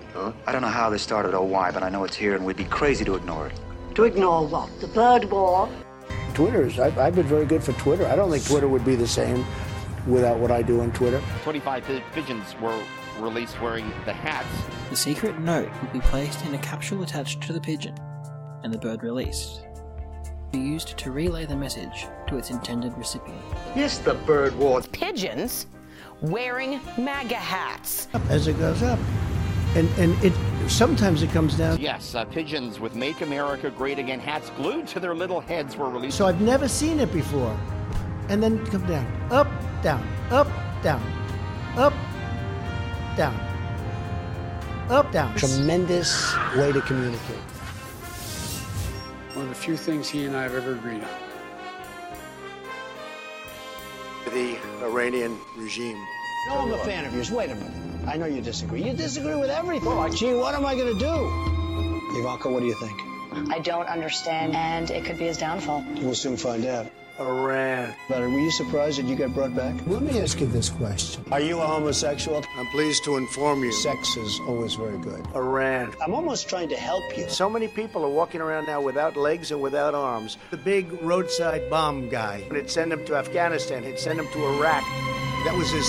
I don't know how this started or why, but I know it's here and we'd be crazy to ignore it. To ignore what? The bird war? Twitter's. I've, I've been very good for Twitter. I don't think Twitter would be the same without what I do on Twitter. 25 pigeons were released wearing the hats. The secret note would be placed in a capsule attached to the pigeon, and the bird released. Be used to relay the message to its intended recipient. Yes, the bird war. Pigeons wearing MAGA hats. As it goes up, and and it sometimes it comes down. Yes, uh, pigeons with Make America Great Again hats glued to their little heads were released. So I've never seen it before, and then come down, up, down, up, down, up, down, up, down. Tremendous way to communicate. One of the few things he and I have ever agreed on. The Iranian regime. No, I'm a fan of yours. Wait a minute. I know you disagree. You disagree with everything. Oh, gee, what am I going to do? Ivanka, what do you think? I don't understand, and it could be his downfall. We'll soon find out. Iran. But were you surprised that you got brought back? Let me ask you this question. Are you a homosexual? I'm pleased to inform you. Sex is always very good. Iran. I'm almost trying to help you. So many people are walking around now without legs and without arms. The big roadside bomb guy. He'd send them to Afghanistan. He'd send them to Iraq. That was his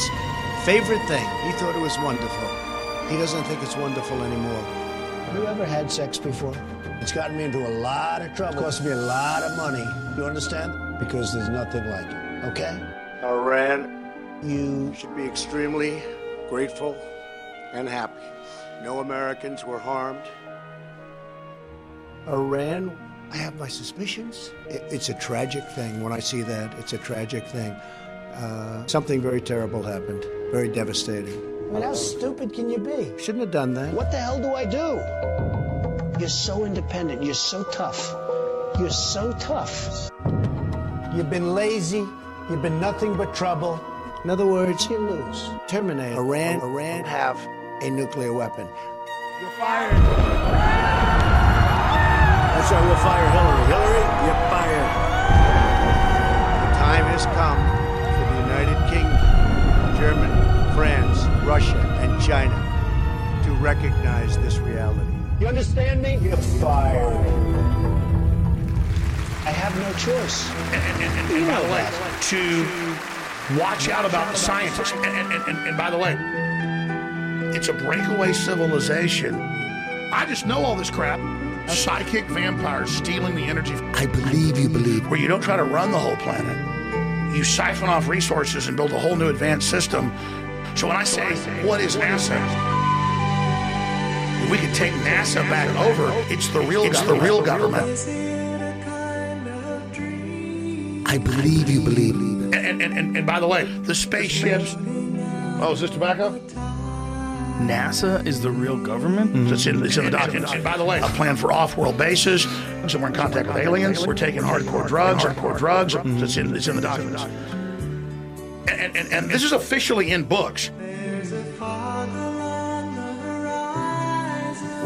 favorite thing. He thought it was wonderful. He doesn't think it's wonderful anymore. Have you ever had sex before? It's gotten me into a lot of trouble. It cost me a lot of money. You understand? Because there's nothing like it. Okay? Iran, you should be extremely grateful and happy. No Americans were harmed. Iran, I have my suspicions. It, it's a tragic thing. When I see that, it's a tragic thing. Uh, something very terrible happened, very devastating. I mean, how stupid can you be? Shouldn't have done that. What the hell do I do? You're so independent. You're so tough. You're so tough. You've been lazy. You've been nothing but trouble. In other words, you lose. Terminate. Iran, Iran have a nuclear weapon. You're fired. That's right, we'll fire Hillary. Hillary, you're fired. The time has come for the United Kingdom, Germany, France, Russia, and China to recognize this reality. You understand me? You're fired. I have no choice. And, and, and, and by the way, to watch out about the scientists. And, and, and, and by the way, it's a breakaway civilization. I just know all this crap. Psychic vampires stealing the energy. I believe you believe. Where you don't try to run the whole planet. You siphon off resources and build a whole new advanced system. So when I say, what is NASA? If we could take NASA back over, it's the real, it's the real government. I believe you believe. And, and, and, and by the way, the spaceships. Oh, is this tobacco? NASA is the real government? Mm-hmm. It's, in, it's in the documents. And by the way, a plan for off-world bases. So we're in contact with aliens. We're taking hardcore drugs. Hardcore drugs. Mm-hmm. It's, in, it's in the documents. And, and, and this is officially in books.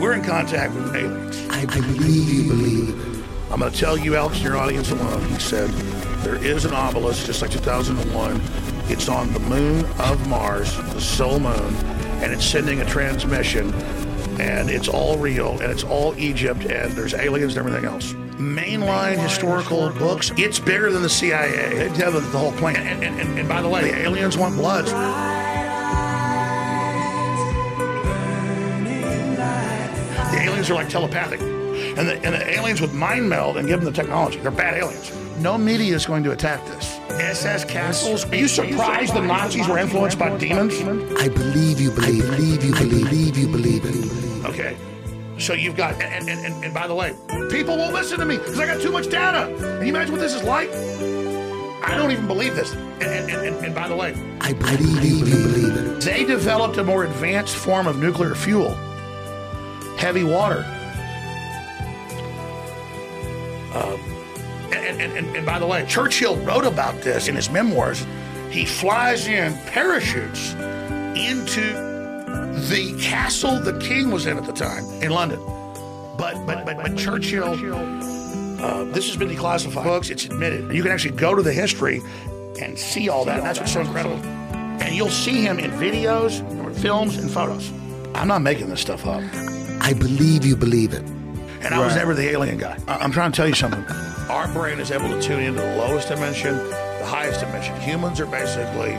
We're in contact with aliens. I believe you believe. I'm going to tell you, Alex, and your audience alone. He said there is an obelisk, just like 2001. It's on the moon of Mars, the sole moon, and it's sending a transmission, and it's all real, and it's all Egypt, and there's aliens and everything else. Mainline historical books, it's bigger than the CIA. They tell the whole plan. And, and, and, and by the way, the aliens want blood. The aliens are like telepathic. And the, and the aliens would mind meld and give them the technology. They're bad aliens. No media is going to attack this. SS Castles. Are you surprised the Nazis were influenced by demons? I believe you believe. I believe you believe. believe you believe. Okay. So you've got, and, and, and, and by the way, people won't listen to me because I got too much data. Can you imagine what this is like? I don't even believe this. And, and, and, and by the way, I believe you believe it. They developed a more advanced form of nuclear fuel, heavy water. Uh, and, and, and, by the way, Churchill wrote about this in his memoirs. He flies in parachutes into the castle the king was in at the time in London. But but but, but Churchill, uh, this has been declassified books. It's admitted. You can actually go to the history and see all that. And that's what's so incredible. And you'll see him in videos, films, and photos. I'm not making this stuff up. I believe you believe it. And I was never the alien guy. I- I'm trying to tell you something. Our brain is able to tune into the lowest dimension, the highest dimension. Humans are basically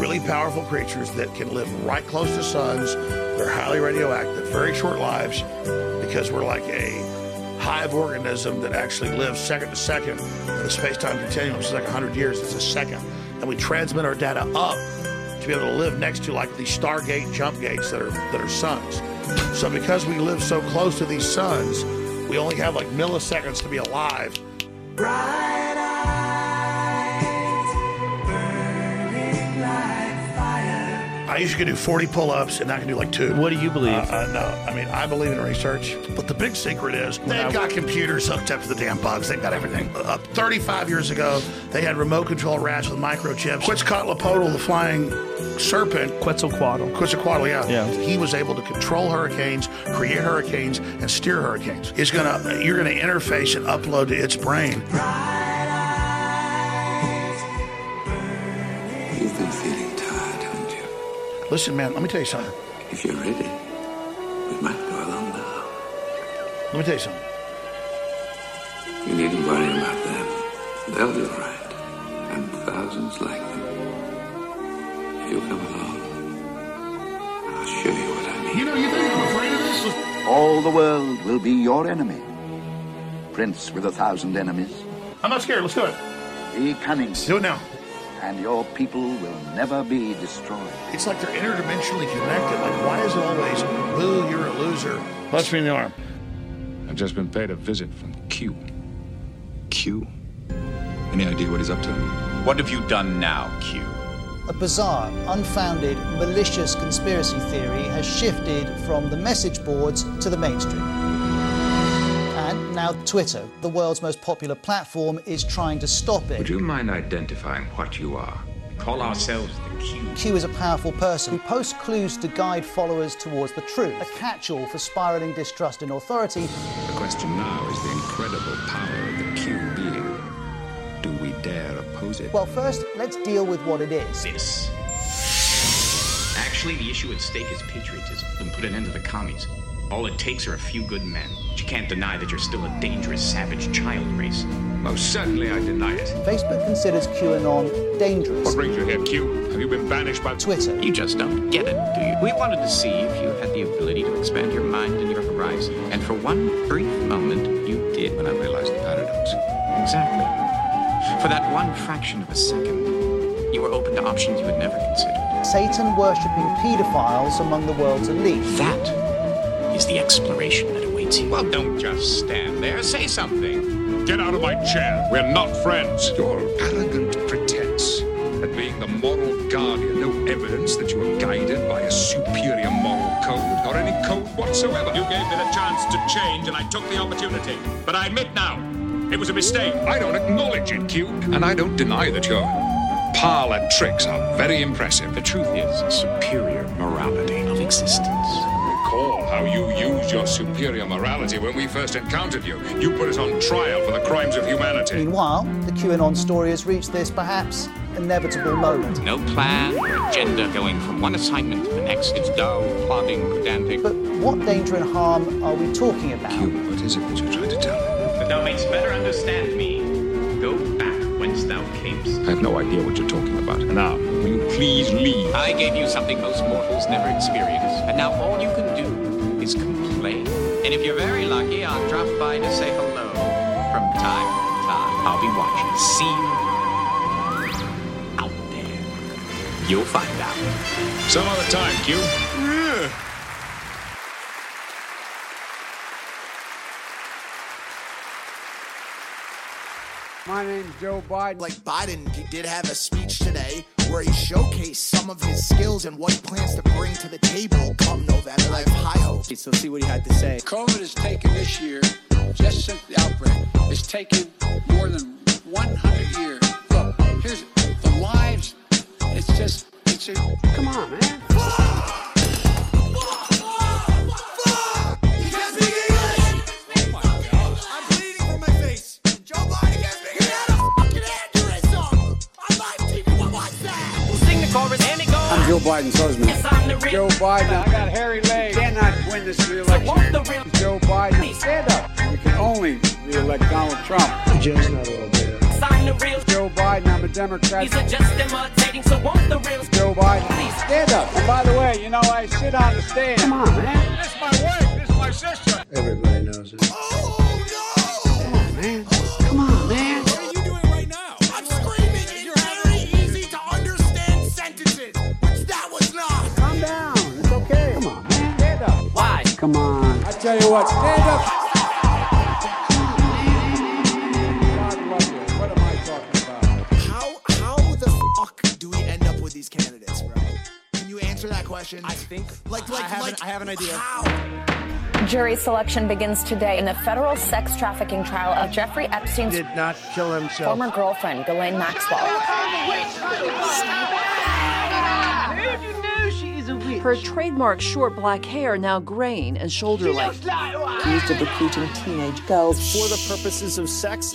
really powerful creatures that can live right close to suns. They're highly radioactive, very short lives, because we're like a hive organism that actually lives second to second in the space-time continuum, which is like 100 years. It's a second. And we transmit our data up to be able to live next to like these Stargate jump gates that are that are suns. So because we live so close to these suns, we only have like milliseconds to be alive bright I usually can do 40 pull-ups, and I can do like two. What do you believe? Uh, uh, no, I mean I believe in research, but the big secret is they've got computers hooked up to the damn bugs. They've got everything. Uh, 35 years ago, they had remote control rats with microchips. Quetzalcoatl, the flying serpent. Quetzalcoatl. Quetzalcoatl, yeah. Yeah. He was able to control hurricanes, create hurricanes, and steer hurricanes. It's gonna you're gonna interface and upload to its brain. You've been feeling tired, haven't you? Listen, man, let me tell you something. If you're ready, we might go along now. Let me tell you something. You needn't worry about them. They'll be all right. And thousands like them. If you'll come along, I'll show you what I mean. You know, you think I'm afraid of this? All the world will be your enemy. Prince with a thousand enemies. I'm not scared. Let's do it. Be cunning. Do it now. And your people will never be destroyed. It's like they're interdimensionally connected. Like, why is it always, boo, you're a loser? Punch me in the arm. I've just been paid a visit from Q. Q? Any idea what he's up to? What have you done now, Q? A bizarre, unfounded, malicious conspiracy theory has shifted from the message boards to the mainstream. Now Twitter, the world's most popular platform, is trying to stop it. Would you mind identifying what you are? Call ourselves the Q. Q is a powerful person who posts clues to guide followers towards the truth, a catch-all for spiraling distrust in authority. The question now is the incredible power of the Q being. Do we dare oppose it? Well, first, let's deal with what it is. This. Actually, the issue at stake is patriotism and put an end to the commies. All it takes are a few good men. But can't deny that you're still a dangerous, savage child race. Most certainly I deny it. Facebook considers QAnon dangerous. What brings you here, Q? Have you been banished by Twitter? You just don't get it, do you? We wanted to see if you had the ability to expand your mind and your horizon. And for one brief moment, you did. When I realized the paradox. Exactly. For that one fraction of a second, you were open to options you had never considered. Satan worshipping paedophiles among the world's elite. That is the exploration that you. Well, don't just stand there. Say something. Get out of my chair. We're not friends. Your arrogant pretense at being the moral guardian, no evidence that you are guided by a superior moral code or any code whatsoever. You gave me the chance to change, and I took the opportunity. But I admit now, it was a mistake. I don't acknowledge it, Q, and I don't deny that your parlor tricks are very impressive. The truth is superior morality of existence. Recall how you used your superior morality when we first encountered you. You put us on trial for the crimes of humanity. Meanwhile, the QAnon story has reached this perhaps inevitable moment. No plan or agenda going from one assignment to the next. It's dull, plodding, pedantic. But what danger and harm are we talking about? Q, what is it that you're trying to tell me? That thou mayst better understand me, go back whence thou camest. I have no idea what you're talking about. Now, will you please leave? I gave you something most mortals never experience, and now all you can complain. And if you're very lucky, I'll drop by to say hello from time to time. I'll be watching. See you out there. You'll find out. Some other time, Q. My name's Joe Biden. Like Biden he did have a speech today where he showcased some of his skills and what he plans to bring to the table come November. I have high hopes. So see what he had to say. COVID has taken this year, just since the outbreak, it's taken more than 100 years. Look, here's the lives. It's just, it's a, come on, man. Joe Biden's husband. Joe Biden. I got hairy legs. Cannot win this re-election. Joe Biden. Stand up. We can only re-elect Donald Trump. Joe's not all there. Joe Biden. I'm a Democrat. He's a just imitating, so want the real. Joe Biden. Please stand up. And by the way, you know I sit on the stand. Come on, man. This is my wife. This is my sister. Everybody knows it. Oh no! Come on, man. Oh, Come on. I tell you what. Stand up. God love you. What am I talking about? How how the fuck do we end up with these candidates, bro? Can you answer questions. I think Like, I like, have, like, an, I have an idea. Jury selection begins today in the federal sex trafficking trial of Jeffrey Epstein's Did not kill himself. former girlfriend, Ghislaine Maxwell. Her trademark short black hair now graying and shoulder length. Accused of recruiting teenage girls For the purposes of sex.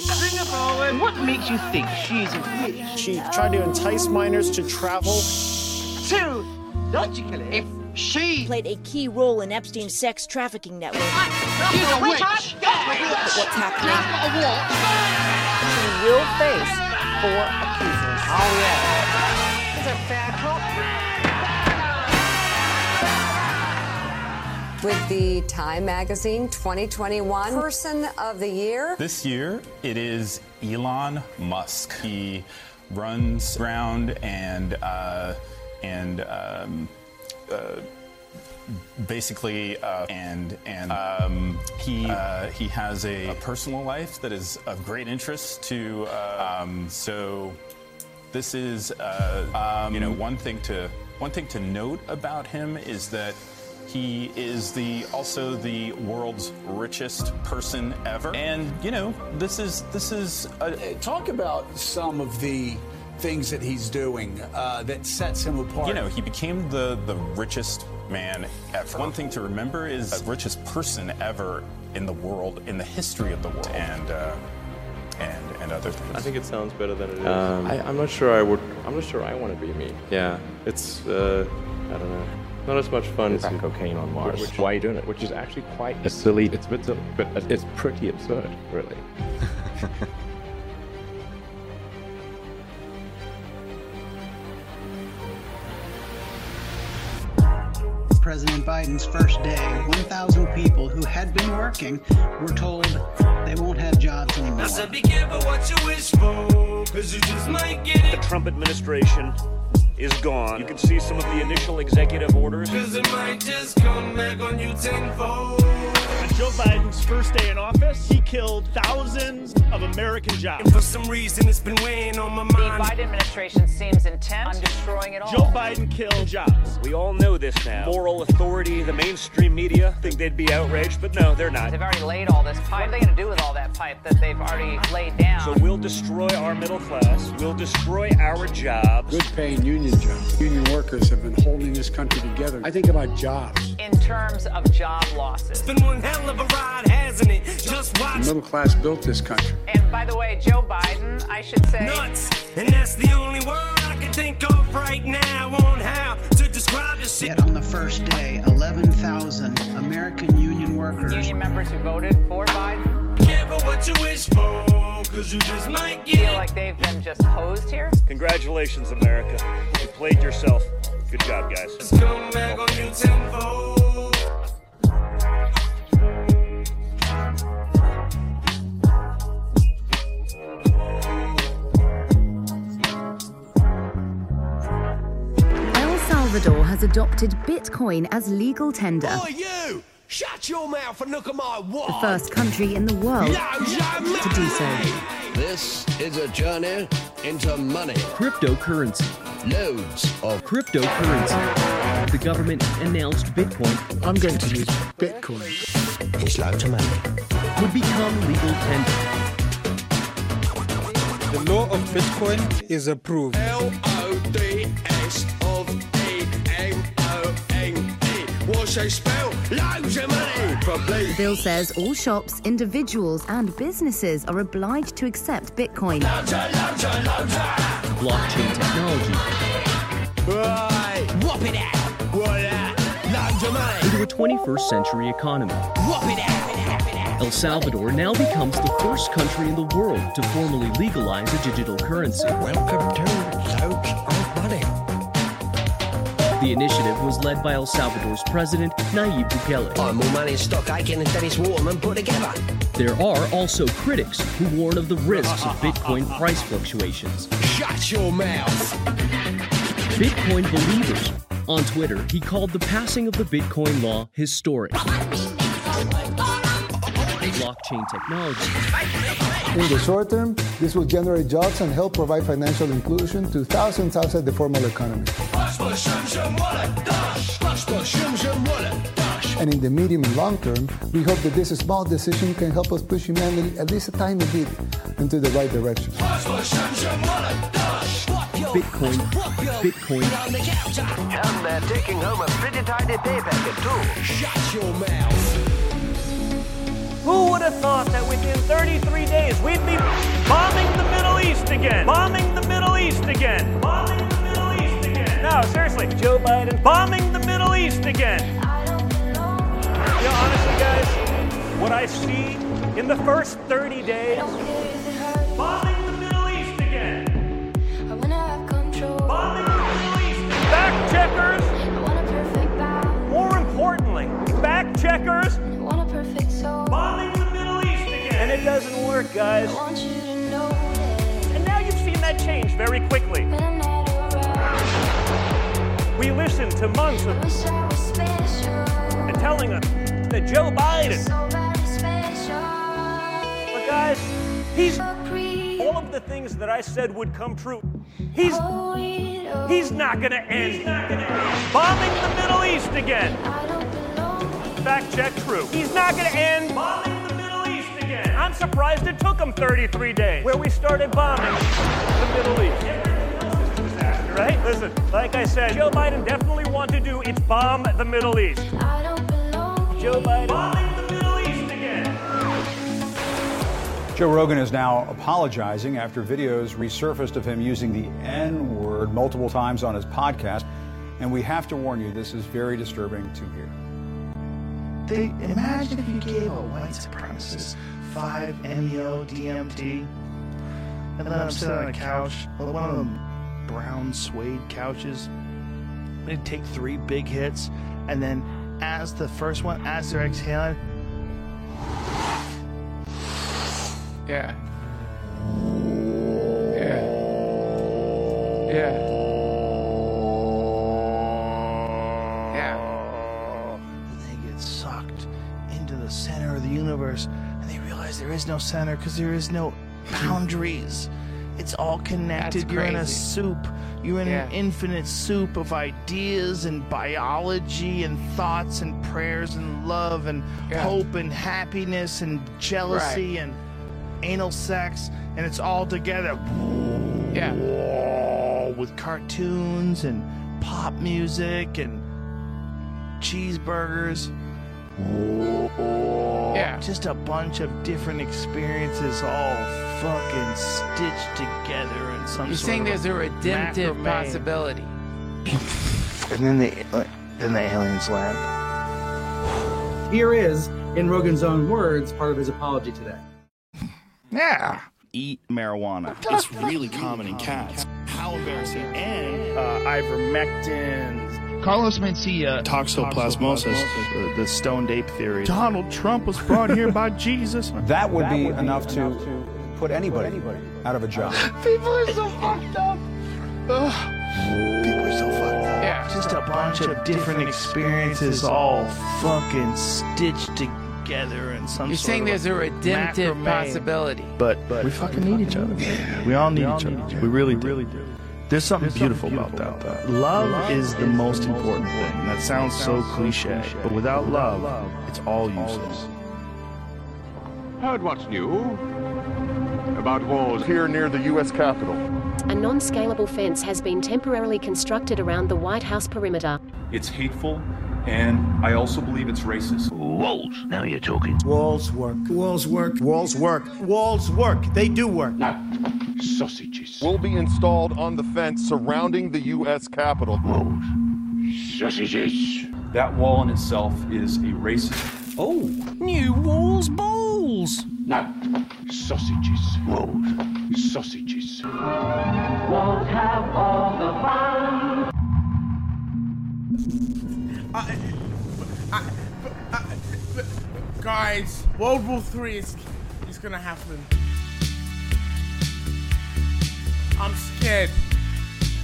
What makes you think she's a witch? She tried to entice minors to travel. So, logically, if she played a key role in Epstein's sex trafficking network. She's a witch. What's happening? She will face four accusers. Oh, yeah. It's a fair cop. With the Time Magazine 2021 Person of the Year. This year, it is Elon Musk. He runs around and uh, and um, uh, basically uh, and and um, he uh, he has a, a personal life that is of great interest to. Uh, um, so this is uh, um, you know one thing to one thing to note about him is that. He is the also the world's richest person ever, and you know this is this is a, Talk about some of the things that he's doing uh, that sets him apart. You know, he became the, the richest man ever. One thing to remember is the richest person ever in the world, in the history of the world, and uh, and and other things. I think it sounds better than it is. Um, I, I'm not sure I would. I'm not sure I want to be me. Yeah, it's. Uh, I don't know. Not as much fun. It's cocaine on Mars. Which, Why are you doing it? Which is actually quite a silly. It's a bit silly, but it's pretty absurd, really. President Biden's first day, 1,000 people who had been working were told they won't have jobs anymore. I said, be careful what you wish for, cause you just might get it. The Trump administration is gone. You can see some of the initial executive orders. Cause it might just come back on you tenfold. On Joe Biden's first day in office, he killed thousands of American jobs. And for some reason, it's been weighing on my mind. The Biden administration seems intent on destroying it all. Joe Biden killed jobs. We all know this now. Moral authority, the mainstream media think they'd be outraged, but no, they're not. They've already laid all this pipe. What are they going to do with all that pipe that they've already laid down? So we'll destroy our middle class. We'll destroy our jobs. Good paying union jobs. Union workers have been holding this country together. I think about jobs. in terms of job losses. It's been one hell of a ride, hasn't it? Just watch. The middle class built this country. And by the way, Joe Biden, I should say. Nuts. And that's the only word I can think of right now on how to describe the shit. Yet on the first day, 11,000 American union workers. Union members who voted for Biden Careful what you wish for, cause you just might get feel like they've been just hosed here. Congratulations, America. You played yourself. Good job, guys. Come back on you tenfold. El Salvador has adopted Bitcoin as legal tender. Boy, you! Shut your mouth and look at my watch! The first country in the world to do so. This is a journey into money. Cryptocurrency. Loads of Cryptocurrency. The government announced Bitcoin. I'm going to use Bitcoin. It's loads of money. Would become legal tender. The law of Bitcoin is approved. L-O-D-S of E-M-O-N-E. What's they spell? Loads of money! Probably. The bill says all shops, individuals, and businesses are obliged to accept Bitcoin. Blockchain technology. Right. Whop it out! What that? Loads of money! Into a 21st century economy. Whop it out! El Salvador now becomes the first country in the world to formally legalize a digital currency. Welcome to The initiative was led by El Salvador's president, Nayib Bukele. I'm more money in Stock Aitken and Dennis Waterman put together. There are also critics who warn of the risks of Bitcoin price fluctuations. Shut your mouth! Bitcoin believers. On Twitter, he called the passing of the Bitcoin law historic. Blockchain technology. In the short term, this will generate jobs and help provide financial inclusion to thousands outside the formal economy. And in the medium and long term, we hope that this small decision can help us push humanity at least a tiny bit into the right direction. Bitcoin, Bitcoin, And they're taking home a pretty tiny pay packet too. Shut your mouth. Who would have thought that within 33 days we'd be bombing the Middle East again? Bombing the Middle East again. Bombing the Middle East again. No, seriously, Joe Biden bombing the Middle East again. You know, honestly, guys, what I see in the first 30 days, bombing the Middle East again. Bombing the Middle East. Fact checkers. More importantly, fact checkers. Bombing the Middle East again. And it doesn't work, guys. And now you've seen that change very quickly. We listened to months of and telling us that Joe Biden. But guys, he's all of the things that I said would come true. He's he's not gonna end. He's not gonna end. Bombing the Middle East again. Fact check true. He's not gonna end bombing the Middle East again. I'm surprised it took him 33 days where we started bombing the Middle East. Disaster, Right? Listen, like I said, Joe Biden definitely want to do it's bomb the Middle East. Joe Biden bombing the Middle East again. Joe Rogan is now apologizing after videos resurfaced of him using the N word multiple times on his podcast. And we have to warn you, this is very disturbing to hear. They imagine if you gave a white supremacist five MEO DMT and let him sit on a couch, one of them brown suede couches. They'd take three big hits, and then as the first one, as they're exhaling. Yeah. Yeah. Yeah. There is no center because there is no boundaries. It's all connected. You're in a soup. You're in an infinite soup of ideas and biology and thoughts and prayers and love and Yeah. hope and happiness and jealousy and anal sex, and it's all together. Yeah. With cartoons and pop music and cheeseburgers. Yeah. Just a bunch of different experiences all fucking stitched together in some You're sort saying of there's a redemptive macrame. possibility. And then the then the aliens land. Here is, in Rogan's own words, part of his apology today. Yeah. Eat marijuana. It's really common in cats. How embarrassing. And uh, ivermectin. Carlos Mencia. Toxoplasmosis, the, the stoned ape theory. Donald Trump was brought here by Jesus. That would be enough to put anybody out of a job. People are so fucked up. Ugh. People are so fucked up. Yeah. Just a bunch of different experiences all fucking stitched together in some You're saying there's a redemptive macrame. possibility. But, but we fucking need each other. We all need each other. We really really do. There's something beautiful about that. Love is the most important thing. That sounds so cliche, but without love, it's all useless. Heard what's new? About walls here near the U.S. Capitol. A non scalable fence has been temporarily constructed around the White House perimeter. It's hateful, and I also believe it's racist. Walls. Now you're talking. Walls work. Walls work. Walls work. Walls work. They do work. Now, sausages will be installed on the fence surrounding the U.S. Capitol. Walls. Sausages. That wall in itself is a racist. Oh, new walls balls. Now, sausages. Walls. Sausages. Walls have all the fun. Guys, World War Three is is gonna happen. I'm scared.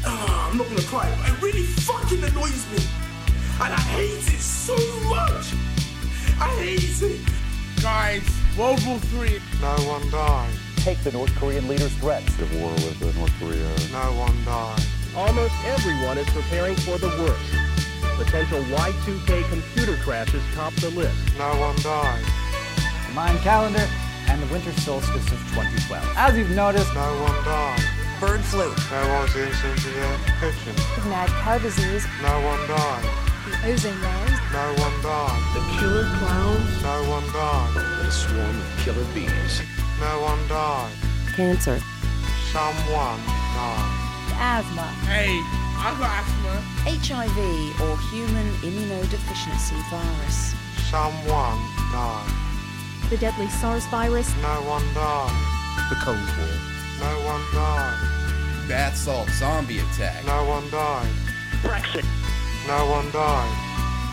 Ah, I'm not gonna cry, but it really fucking annoys me. And I hate it so much. I hate it. Guys, World War Three. No one died. Take the North Korean leader's threats. The war with uh, North Korea. No one died. Almost everyone is preparing for the worst. Potential Y2K computer crashes top the list. No one died. The Mayan calendar and the winter solstice of 2012. As you've noticed, no one died. Bird flu. There was incident in the kitchen. Mad cow disease. No one died. The ozone layers. No one died. The killer clowns. No one died. The swarm of killer bees. No one died. Cancer. Someone died. Asthma. Hey, I've got asthma. HIV or human immunodeficiency virus. Someone died. The deadly SARS virus. No one died. The Cold War. No one died. Bath salt zombie attack. No one died. Brexit. No one died.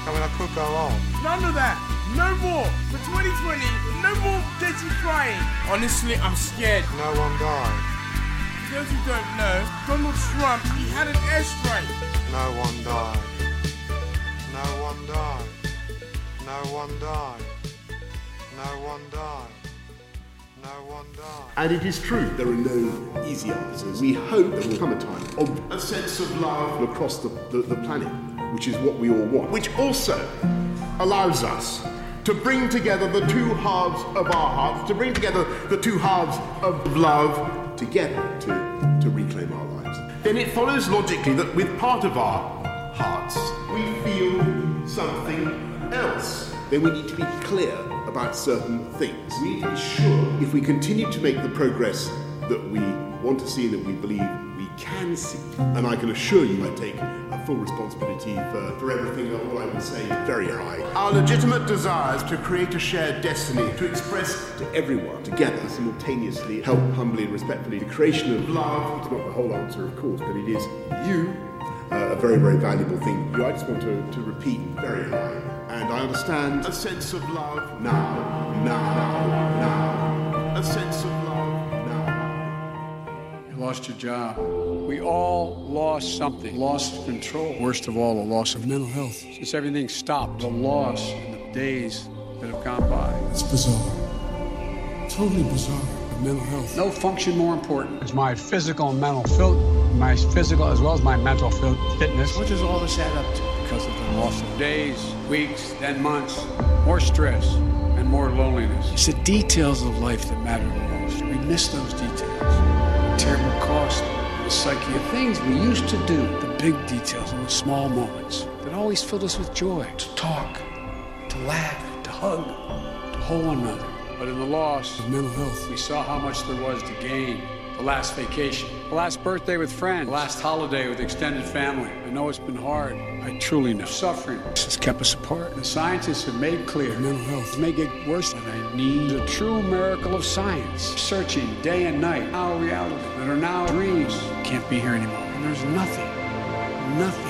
I mean, I could go on. None of that. No more. For 2020, no more dirty crying. Honestly, I'm scared. No one died. For those who don't know, Donald Trump, he had an airstrike. No one died. No one died. No one died. No one died. No one died. And it is true, there are no easy answers. We hope there will come a time of a sense of love across the, the, the planet, which is what we all want, which also allows us to bring together the two halves of our hearts, to bring together the two halves of love together to, to reclaim our lives. Then it follows logically that with part of our hearts, we feel something else. Then we need to be clear about certain things. We need to be sure if we continue to make the progress that we want to see and that we believe can see. And I can assure you I take a full responsibility for, for everything, all I would say is very high. Our legitimate desires to create a shared destiny, to express to everyone together, simultaneously, help humbly and respectfully, the creation of love. It's not the whole answer, of course, but it is you. Uh, a very, very valuable thing. I just want to, to repeat very high. And I understand a sense of love now, now, now. Lost your job. We all lost something. Lost control. Worst of all, the loss of mental health. Since everything stopped, the loss in the days that have gone by. It's bizarre. Totally bizarre. Mental health. No function more important. It's my physical and mental fit, my physical as well as my mental fit, fitness. What does all this add up to? Because of the loss of days, weeks, then months, more stress, and more loneliness. It's the details of life that matter the most. We miss those details. Terrible cost, the psyche, the things we used to do, the big details and the small moments that always filled us with joy. To talk, to laugh, to hug, to hold one another. But in the loss of mental health, we saw how much there was to gain. The last vacation, the last birthday with friends, the last holiday with extended family. I know it's been hard. I truly know. Suffering This has kept us apart. The scientists have made clear mental health may get worse than I need. The true miracle of science. Searching day and night, our reality that are now dreams can't be here anymore. And there's nothing, nothing